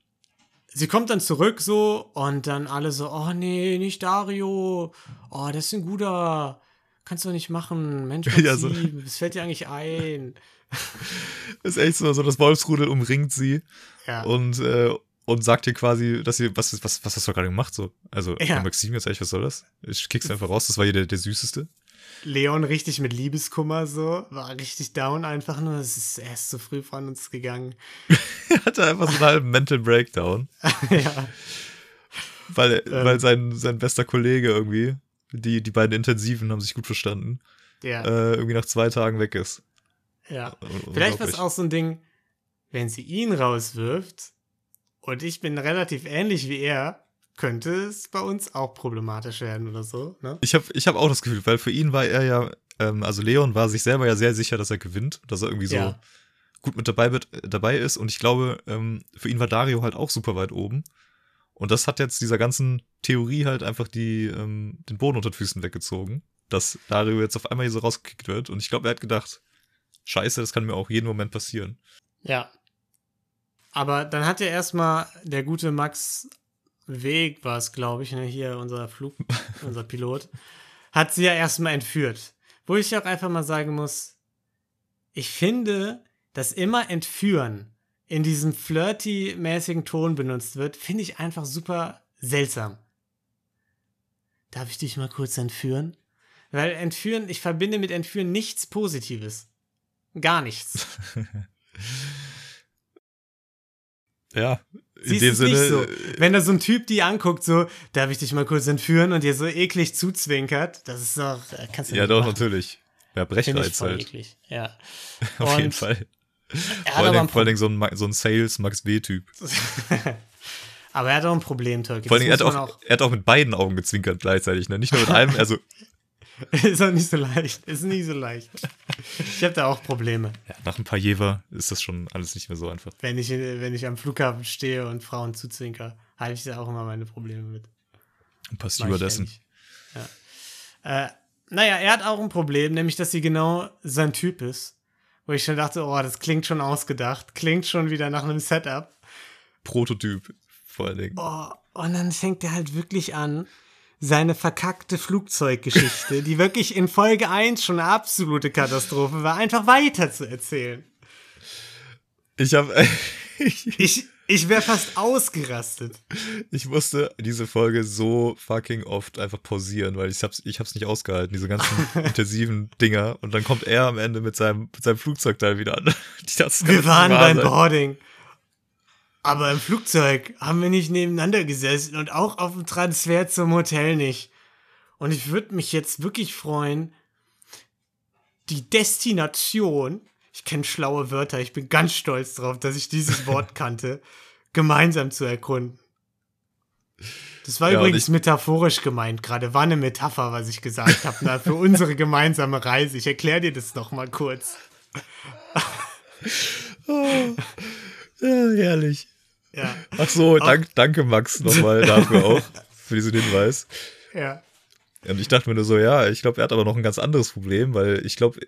sie kommt dann zurück so und dann alle so, oh nee, nicht Dario. Oh, das ist ein guter kannst du nicht machen. Mensch, (laughs) ja, so. was fällt dir eigentlich ein? (laughs) ist echt so, so das Wolfsrudel umringt sie ja. und, äh, und sagt ihr quasi, dass sie, was, was, was hast du gerade gemacht so? Also, ja. Maxim, jetzt ehrlich, was soll das? Ich kick's einfach raus, das war hier der, der Süßeste. Leon richtig mit Liebeskummer so, war richtig down einfach nur. Es ist erst zu früh von uns gegangen. er (laughs) hatte einfach so einen halben Mental Breakdown. (laughs) ja. Weil, ähm. weil sein, sein bester Kollege irgendwie die, die beiden Intensiven haben sich gut verstanden. Ja. Äh, irgendwie nach zwei Tagen weg ist. Ja. Vielleicht war es auch so ein Ding, wenn sie ihn rauswirft und ich bin relativ ähnlich wie er, könnte es bei uns auch problematisch werden oder so. Ne? Ich habe ich hab auch das Gefühl, weil für ihn war er ja, ähm, also Leon war sich selber ja sehr sicher, dass er gewinnt, dass er irgendwie so ja. gut mit dabei, wird, dabei ist. Und ich glaube, ähm, für ihn war Dario halt auch super weit oben. Und das hat jetzt dieser ganzen Theorie halt einfach die, ähm, den Boden unter den Füßen weggezogen. dass Dario jetzt auf einmal hier so rausgekickt wird. Und ich glaube, er hat gedacht, scheiße, das kann mir auch jeden Moment passieren. Ja. Aber dann hat ja erstmal der gute Max Weg, war es, glaube ich, ne, hier unser Flug, (laughs) unser Pilot, hat sie ja erstmal entführt. Wo ich auch einfach mal sagen muss, ich finde, dass immer entführen in diesem flirty-mäßigen Ton benutzt wird, finde ich einfach super seltsam. Darf ich dich mal kurz entführen? Weil entführen, ich verbinde mit entführen nichts Positives. Gar nichts. (laughs) ja, in Siehst dem Sinne. So. Wenn da so ein Typ die anguckt, so, darf ich dich mal kurz entführen und dir so eklig zuzwinkert, das ist doch, äh, kannst du Ja, doch, machen. natürlich. Ja, Brechreiz halt. Eklig. Ja. (laughs) Auf und jeden Fall. Vor allen, vor Dingen so ein, so ein Sales-Max-B-Typ. (laughs) aber er hat auch ein Problem, Tolkien. Vor allem, er hat, auch, auch, er hat auch mit beiden Augen gezwinkert gleichzeitig, ne? Nicht nur mit einem, (laughs) also. (laughs) ist auch nicht so leicht. Ist nicht so leicht. Ich habe da auch Probleme. Ja, nach ein paar Jever ist das schon alles nicht mehr so einfach. Wenn ich, wenn ich am Flughafen stehe und Frauen zuzwinker, habe ich da auch immer meine Probleme mit. Ein paar Stewardessen. Ja. Äh, naja, er hat auch ein Problem, nämlich, dass sie genau sein Typ ist. Wo ich schon dachte, oh, das klingt schon ausgedacht. Klingt schon wieder nach einem Setup. Prototyp, vor allen Dingen. Oh, und dann fängt er halt wirklich an, seine verkackte Flugzeuggeschichte, die wirklich in Folge 1 schon eine absolute Katastrophe war, einfach weiter zu erzählen. Ich habe. (laughs) ich, ich wäre fast ausgerastet. Ich musste diese Folge so fucking oft einfach pausieren, weil ich hab's, ich hab's nicht ausgehalten, diese ganzen (laughs) intensiven Dinger. Und dann kommt er am Ende mit seinem, mit seinem Flugzeugteil wieder an. (laughs) wir waren beim Boarding. Aber im Flugzeug haben wir nicht nebeneinander gesessen und auch auf dem Transfer zum Hotel nicht. Und ich würde mich jetzt wirklich freuen, die Destination ich kenne schlaue Wörter, ich bin ganz stolz darauf, dass ich dieses Wort kannte, (laughs) gemeinsam zu erkunden. Das war ja, übrigens metaphorisch gemeint gerade, war eine Metapher, was ich gesagt habe, für unsere gemeinsame Reise. Ich erkläre dir das noch mal kurz. (laughs) oh, ja, herrlich. Ja. Ach so, dank, danke Max nochmal dafür auch, für diesen Hinweis. Ja. Und ich dachte mir nur so, ja, ich glaube, er hat aber noch ein ganz anderes Problem, weil ich glaube,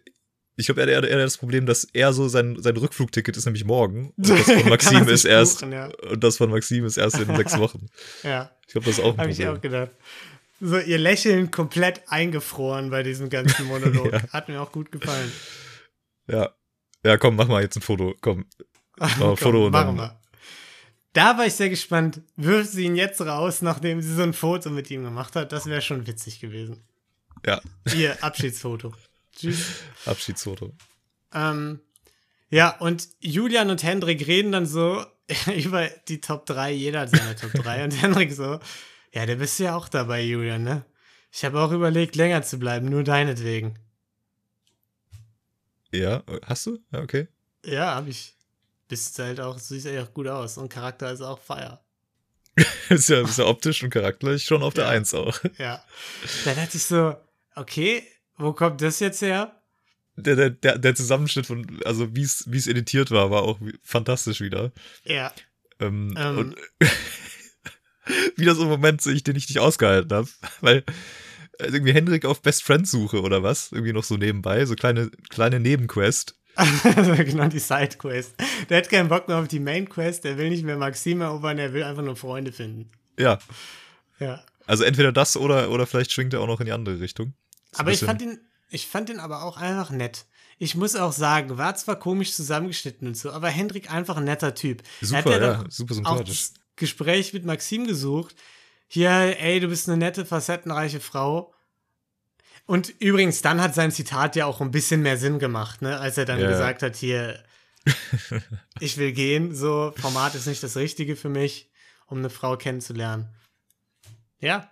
ich glaube, er, er, er hat das Problem, dass er so sein, sein Rückflugticket ist nämlich morgen. Und (laughs) das von Maxim ist erst. Buchen, ja. Und das von Maxim ist erst in sechs Wochen. ja. Ich glaube, das ist auch ein Habe ich auch gedacht. So, ihr Lächeln komplett eingefroren bei diesem ganzen Monolog. (laughs) ja. Hat mir auch gut gefallen. Ja. Ja, komm, mach mal jetzt ein Foto. Komm. (laughs) Mach mal ein Foto und machen wir. Da war ich sehr gespannt. Wirft sie ihn jetzt raus, nachdem sie so ein Foto mit ihm gemacht hat? Das wäre schon witzig gewesen. Ja. Ihr Abschiedsfoto. (laughs) Tschüss. Abschiedsfoto. Ähm, ja, und Julian und Hendrik reden dann so (laughs) über die Top 3, jeder hat seine Top 3. Und Hendrik so, ja, da bist du ja auch dabei, Julian, ne? Ich habe auch überlegt, länger zu bleiben, nur deinetwegen. Ja, hast du? Ja, okay. Ja, hab ich. Bist halt auch, siehst ja auch gut aus und Charakter ist auch Feier. (laughs) ist, ja, ist ja optisch und charakterlich schon auf der ja. Eins auch. Ja. Da dachte ich so, okay, wo kommt das jetzt her? Der, der, der Zusammenschnitt von, also wie es editiert war, war auch fantastisch wieder. Ja. Ähm, ähm. Und (laughs) wieder so ein Moment, den ich nicht ausgehalten habe, (laughs) weil äh, irgendwie Hendrik auf Best Friend Suche oder was, irgendwie noch so nebenbei, so kleine, kleine Nebenquest. (laughs) genau, die Sidequest. Der hat keinen Bock mehr auf die Main Quest, der will nicht mehr Maxime erobern, er will einfach nur Freunde finden. Ja. Ja. Also entweder das oder, oder vielleicht schwingt er auch noch in die andere Richtung. Aber ich fand ihn, ich fand ihn aber auch einfach nett. Ich muss auch sagen, war zwar komisch zusammengeschnitten und so, aber Hendrik einfach ein netter Typ. Super, ja, super sympathisch. Das Gespräch mit Maxim gesucht. Hier, ey, du bist eine nette, facettenreiche Frau. Und übrigens, dann hat sein Zitat ja auch ein bisschen mehr Sinn gemacht, ne? Als er dann yeah. gesagt hat, hier, (laughs) ich will gehen, so, Format ist nicht das Richtige für mich, um eine Frau kennenzulernen. Ja,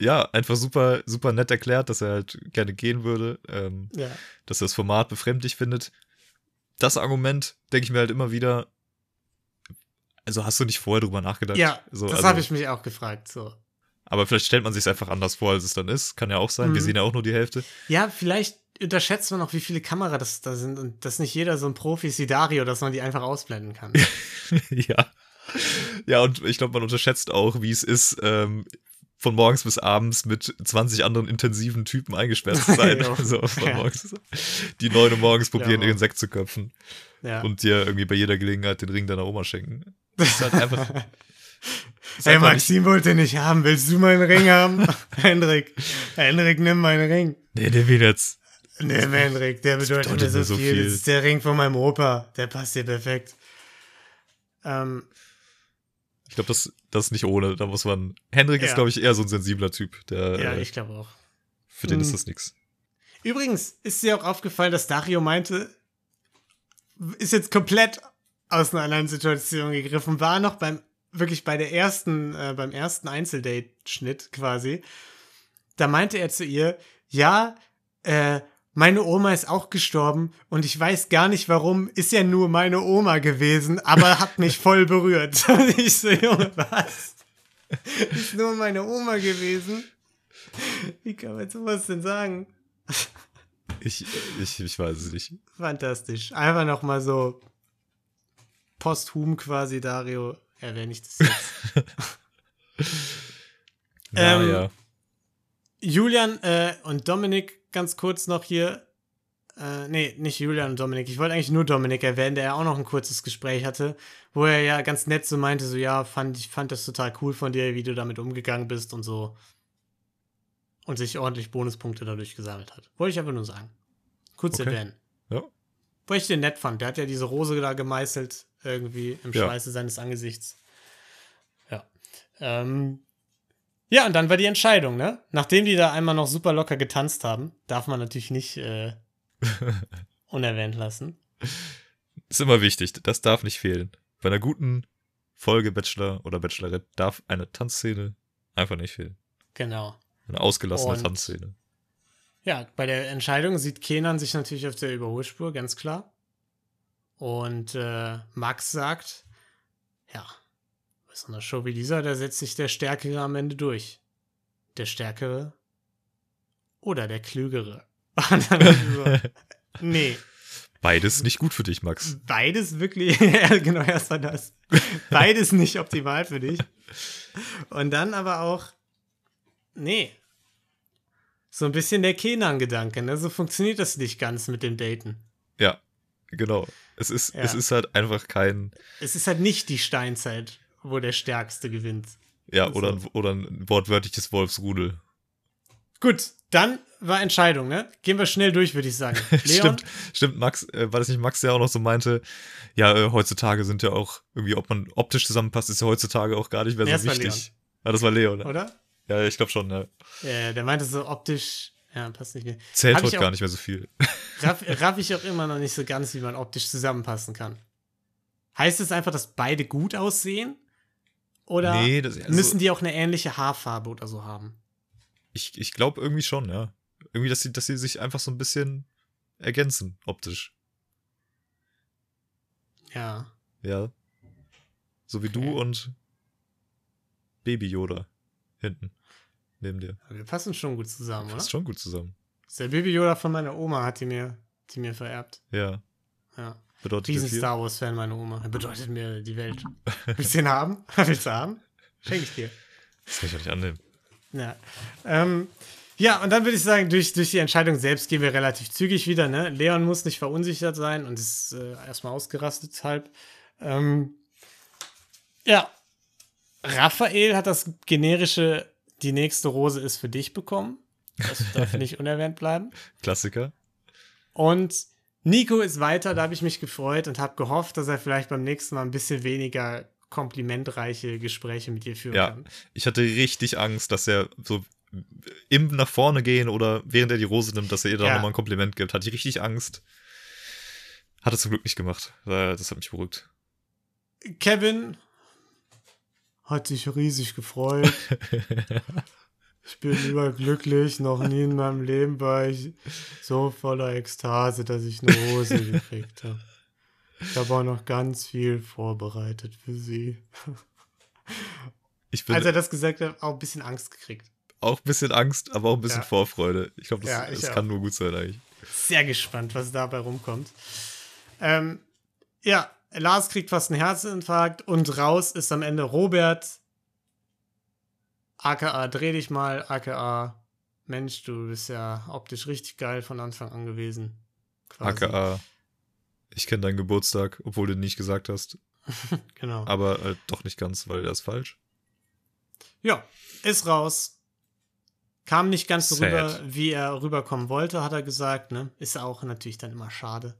ja, einfach super, super nett erklärt, dass er halt gerne gehen würde, ähm, ja. dass er das Format befremdlich findet. Das Argument denke ich mir halt immer wieder. Also hast du nicht vorher drüber nachgedacht? Ja, so, das also, habe ich mich auch gefragt. So. Aber vielleicht stellt man sich einfach anders vor, als es dann ist. Kann ja auch sein. Mhm. Wir sehen ja auch nur die Hälfte. Ja, vielleicht unterschätzt man auch, wie viele Kameras das da sind und dass nicht jeder so ein Profi ist wie Dario, dass man die einfach ausblenden kann. (laughs) ja. Ja, und ich glaube, man unterschätzt auch, wie es ist, ähm, von morgens bis abends mit 20 anderen intensiven Typen eingesperrt zu sein. (laughs) (laughs) so, ja. die neun morgens probieren, ja, ihren Sekt zu köpfen. Ja. Und dir irgendwie bei jeder Gelegenheit den Ring deiner Oma schenken. Das ist halt einfach. Hey, Maxim nicht wollte nicht haben. Willst du meinen Ring haben? (laughs) Hendrik. Hendrik, nimm meinen Ring. Nee, nimm ihn jetzt. Nimm Hendrik, der bedeutet, bedeutet mir so, viel. viel. Das ist der Ring von meinem Opa. Der passt dir perfekt. Ähm, ich glaube, das, das ist nicht ohne. Da muss man. Hendrik ja. ist, glaube ich, eher so ein sensibler Typ. Der, ja, ich glaube auch. Für den hm. ist das nichts. Übrigens ist dir auch aufgefallen, dass Dario meinte, ist jetzt komplett aus einer anderen Situation gegriffen, war noch beim wirklich bei der ersten, äh, beim ersten Einzeldate-Schnitt quasi. Da meinte er zu ihr, ja, äh, meine Oma ist auch gestorben und ich weiß gar nicht warum, ist ja nur meine Oma gewesen, aber hat mich voll berührt. (laughs) ich so, Junge, was? Ist nur meine Oma gewesen? Wie kann man sowas denn sagen? Ich, ich, ich weiß es nicht. Fantastisch. Einfach nochmal so posthum quasi, Dario, erwähne ich das jetzt. (laughs) ja, ähm, ja. Julian äh, und Dominik ganz kurz noch hier. Äh, nee, nicht Julian und Dominik. Ich wollte eigentlich nur Dominik erwähnen, der ja auch noch ein kurzes Gespräch hatte, wo er ja ganz nett so meinte, so ja, fand ich fand das total cool von dir, wie du damit umgegangen bist und so. Und sich ordentlich Bonuspunkte dadurch gesammelt hat. Wollte ich einfach nur sagen. Kurz okay. erwähnen. Ja. Weil ich den nett fand. Der hat ja diese Rose da gemeißelt, irgendwie im ja. Schweiße seines Angesichts. Ja. Ähm, ja, und dann war die Entscheidung, ne? Nachdem die da einmal noch super locker getanzt haben, darf man natürlich nicht äh, (laughs) unerwähnt lassen. Ist immer wichtig, das darf nicht fehlen. Bei einer guten Folge Bachelor oder Bachelorette darf eine Tanzszene einfach nicht fehlen. Genau. Eine ausgelassene und, Tanzszene. Ja, bei der Entscheidung sieht Kenan sich natürlich auf der Überholspur, ganz klar. Und äh, Max sagt, ja, bei so einer Show wie dieser, da setzt sich der Stärkere am Ende durch. Der Stärkere oder der Klügere. (laughs) so, (laughs) nee. Beides nicht gut für dich, Max. Beides wirklich, (laughs) genau, erstmal das. Beides nicht optimal für dich. Und dann aber auch, nee. So ein bisschen der Kenan-Gedanke, ne? So funktioniert das nicht ganz mit dem Daten. Ja, genau. Es ist, ja. es ist halt einfach kein. Es ist halt nicht die Steinzeit wo der Stärkste gewinnt. Ja, oder, ein, oder ein wortwörtliches Wolfsrudel. Gut, dann war Entscheidung, ne? Gehen wir schnell durch, würde ich sagen. (laughs) stimmt, stimmt, Max, äh, weil es nicht Max ja auch noch so meinte, ja, äh, heutzutage sind ja auch irgendwie, ob man optisch zusammenpasst, ist ja heutzutage auch gar nicht mehr so wichtig. Ja, das war Leo, ne? Oder? Ja, ich glaube schon, ja. Ja, der meinte so optisch, ja, passt nicht mehr. Zählt heute gar nicht mehr so viel. (laughs) Raff, raff ich auch immer noch nicht so ganz, wie man optisch zusammenpassen kann. Heißt es einfach, dass beide gut aussehen? Oder nee, das, also, müssen die auch eine ähnliche Haarfarbe oder so haben? Ich, ich glaube irgendwie schon, ja. Irgendwie, dass sie, dass sie sich einfach so ein bisschen ergänzen, optisch. Ja. Ja. So wie okay. du und Baby Yoda hinten neben dir. wir passen schon gut zusammen, oder? Passt schon gut zusammen. Das ist der Baby Yoda von meiner Oma, hat die mir, die mir vererbt. Ja. Ja. Bedeutet Riesen Star Wars-Fan, meine Oma. Er bedeutet mir die Welt. (laughs) Willst du den haben? (laughs) Willst du haben? Schenke ich dir. Das kann ich auch nicht annehmen. Ja. Ähm, ja, und dann würde ich sagen, durch, durch die Entscheidung selbst gehen wir relativ zügig wieder. Ne? Leon muss nicht verunsichert sein und ist äh, erstmal ausgerastet halb. Ähm, ja. Raphael hat das generische Die nächste Rose ist für dich bekommen. Das darf (laughs) nicht unerwähnt bleiben. Klassiker. Und Nico ist weiter, da habe ich mich gefreut und habe gehofft, dass er vielleicht beim nächsten Mal ein bisschen weniger komplimentreiche Gespräche mit dir führen ja, kann. Ich hatte richtig Angst, dass er so im nach vorne gehen oder während er die Rose nimmt, dass er ihr dann ja. nochmal ein Kompliment gibt. Hatte ich richtig Angst. Hat er zum Glück nicht gemacht. Das hat mich beruhigt. Kevin hat sich riesig gefreut. (laughs) Ich bin überglücklich, noch nie in meinem Leben war ich so voller Ekstase, dass ich eine Hose gekriegt habe. Ich habe auch noch ganz viel vorbereitet für sie. Ich bin Als er das gesagt hat, auch ein bisschen Angst gekriegt. Auch ein bisschen Angst, aber auch ein bisschen ja. Vorfreude. Ich glaube, das, ja, das kann nur gut sein eigentlich. Sehr gespannt, was dabei rumkommt. Ähm, ja, Lars kriegt fast einen Herzinfarkt und raus ist am Ende Robert aka dreh dich mal, aka Mensch, du bist ja optisch richtig geil von Anfang an gewesen. Quasi. aka ich kenne deinen Geburtstag, obwohl du nicht gesagt hast. (laughs) genau. Aber äh, doch nicht ganz, weil er ist falsch. Ja, ist raus. Kam nicht ganz so rüber, wie er rüberkommen wollte, hat er gesagt. Ne? Ist auch natürlich dann immer schade.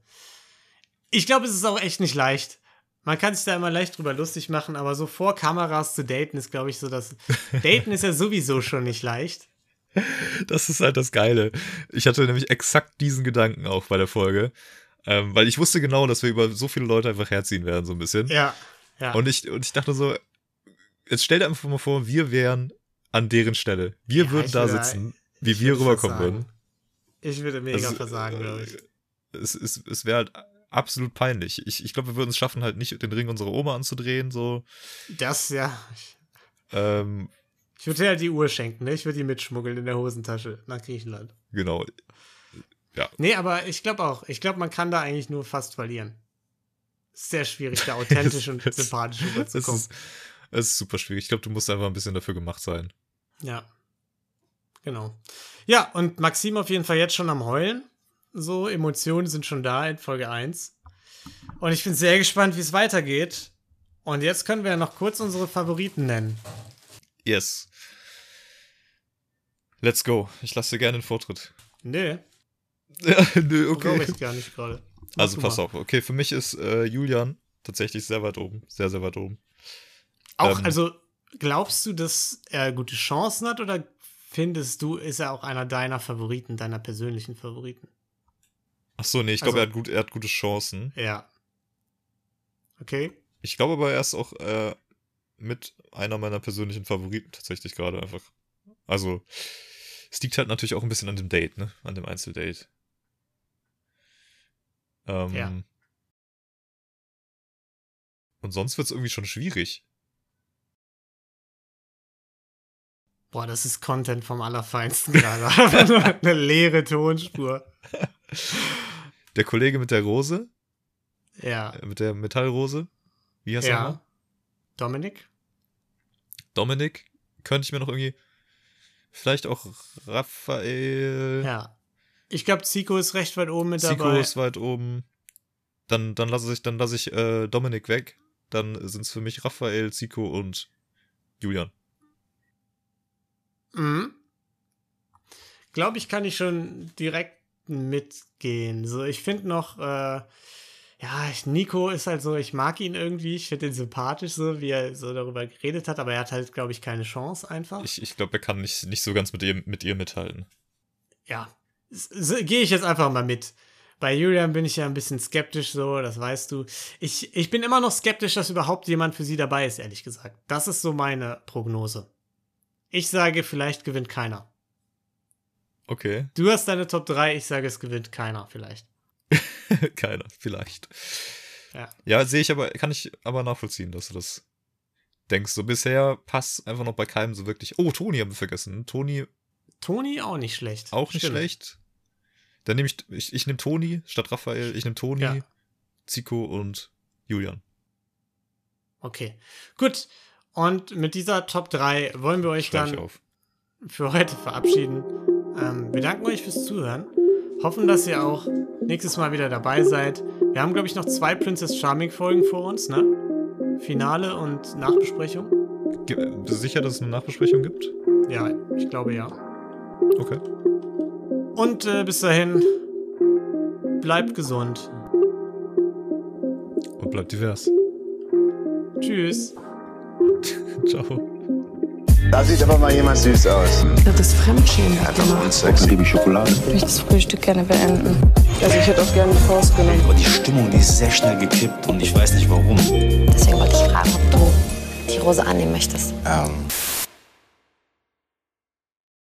Ich glaube, es ist auch echt nicht leicht. Man kann sich da immer leicht drüber lustig machen, aber so vor Kameras zu daten ist, glaube ich, so, dass (laughs) daten ist ja sowieso schon nicht leicht. Das ist halt das Geile. Ich hatte nämlich exakt diesen Gedanken auch bei der Folge. Ähm, weil ich wusste genau, dass wir über so viele Leute einfach herziehen werden, so ein bisschen. Ja. ja. Und, ich, und ich dachte so, jetzt stell dir einfach mal vor, wir wären an deren Stelle. Wir ja, würden da würde, sitzen, wie wir rüberkommen würden. Ich würde mega das, versagen, glaube ich. Es, es, es wäre halt absolut peinlich. Ich, ich glaube, wir würden es schaffen, halt nicht den Ring unserer Oma anzudrehen, so. Das, ja. Ähm, ich würde dir halt die Uhr schenken, ne? Ich würde die mitschmuggeln in der Hosentasche nach Griechenland. Genau. Ja. Nee, aber ich glaube auch. Ich glaube, man kann da eigentlich nur fast verlieren. Sehr schwierig, da authentisch (laughs) und sympathisch rüberzukommen. Es ist, es ist super schwierig. Ich glaube, du musst einfach ein bisschen dafür gemacht sein. Ja. Genau. Ja, und Maxim auf jeden Fall jetzt schon am Heulen. So, Emotionen sind schon da in Folge 1. Und ich bin sehr gespannt, wie es weitergeht. Und jetzt können wir ja noch kurz unsere Favoriten nennen. Yes. Let's go. Ich lasse dir gerne den Vortritt. Nee. (laughs) Ja, nö, okay. Glaube ich gar nicht gerade. Also pass auf. Okay, für mich ist äh, Julian tatsächlich sehr weit oben. Sehr, sehr weit oben. Auch, ähm, also glaubst du, dass er gute Chancen hat oder findest du, ist er auch einer deiner Favoriten, deiner persönlichen Favoriten? Ach so, nee, ich glaube, also, er, hat er hat gute Chancen. Ja. Okay. Ich glaube aber, er ist auch äh, mit einer meiner persönlichen Favoriten tatsächlich gerade einfach. Also, es liegt halt natürlich auch ein bisschen an dem Date, ne? An dem Einzeldate. Ähm, ja. Und sonst wird es irgendwie schon schwierig. Boah, das ist Content vom Allerfeinsten gerade. (laughs) Eine leere Tonspur. (laughs) Der Kollege mit der Rose? Ja. Äh, mit der Metallrose? Wie heißt ja. er? Dominik? Dominik? Könnte ich mir noch irgendwie. Vielleicht auch Raphael. Ja. Ich glaube, Zico ist recht weit oben mit Zico dabei. Zico ist weit oben. Dann, dann lasse ich, dann lasse ich äh, Dominik weg. Dann sind es für mich Raphael, Zico und Julian. Mhm. Glaube ich, kann ich schon direkt mitgehen. So, ich finde noch, äh, ja, Nico ist halt so, ich mag ihn irgendwie, ich finde ihn sympathisch, so wie er so darüber geredet hat, aber er hat halt, glaube ich, keine Chance einfach. Ich, ich glaube, er kann nicht, nicht so ganz mit ihr, mit ihr mithalten. Ja, so, gehe ich jetzt einfach mal mit. Bei Julian bin ich ja ein bisschen skeptisch, so, das weißt du. Ich, ich bin immer noch skeptisch, dass überhaupt jemand für sie dabei ist, ehrlich gesagt. Das ist so meine Prognose. Ich sage, vielleicht gewinnt keiner. Okay. Du hast deine Top 3, ich sage, es gewinnt keiner, vielleicht. (laughs) keiner, vielleicht. Ja. Ja, sehe ich aber, kann ich aber nachvollziehen, dass du das denkst. So bisher passt einfach noch bei keinem so wirklich. Oh, Toni haben wir vergessen. Toni. Toni auch nicht schlecht. Auch nicht Stimmt. schlecht. Dann nehme ich, ich, ich nehme Toni statt Raphael. Ich nehme Toni, ja. Zico und Julian. Okay. Gut. Und mit dieser Top 3 wollen wir euch Schreib dann für heute verabschieden. Ähm, wir danken euch fürs Zuhören. Hoffen, dass ihr auch nächstes Mal wieder dabei seid. Wir haben, glaube ich, noch zwei Princess Charming Folgen vor uns, ne? Finale und Nachbesprechung. Bist du sicher, dass es eine Nachbesprechung gibt? Ja, ich glaube ja. Okay. Und äh, bis dahin, bleibt gesund. Und bleibt divers. Tschüss. (laughs) Ciao. Da sieht aber mal jemand süß aus. Das ist Fremdschämen. Ja, das ist sexy wie Schokolade. Ich möchte das Frühstück gerne beenden. Also ich hätte auch gerne die Faust genommen. Aber die Stimmung, die ist sehr schnell gekippt und ich weiß nicht warum. Deswegen wollte ich fragen, ob du die Rose annehmen möchtest. Ähm.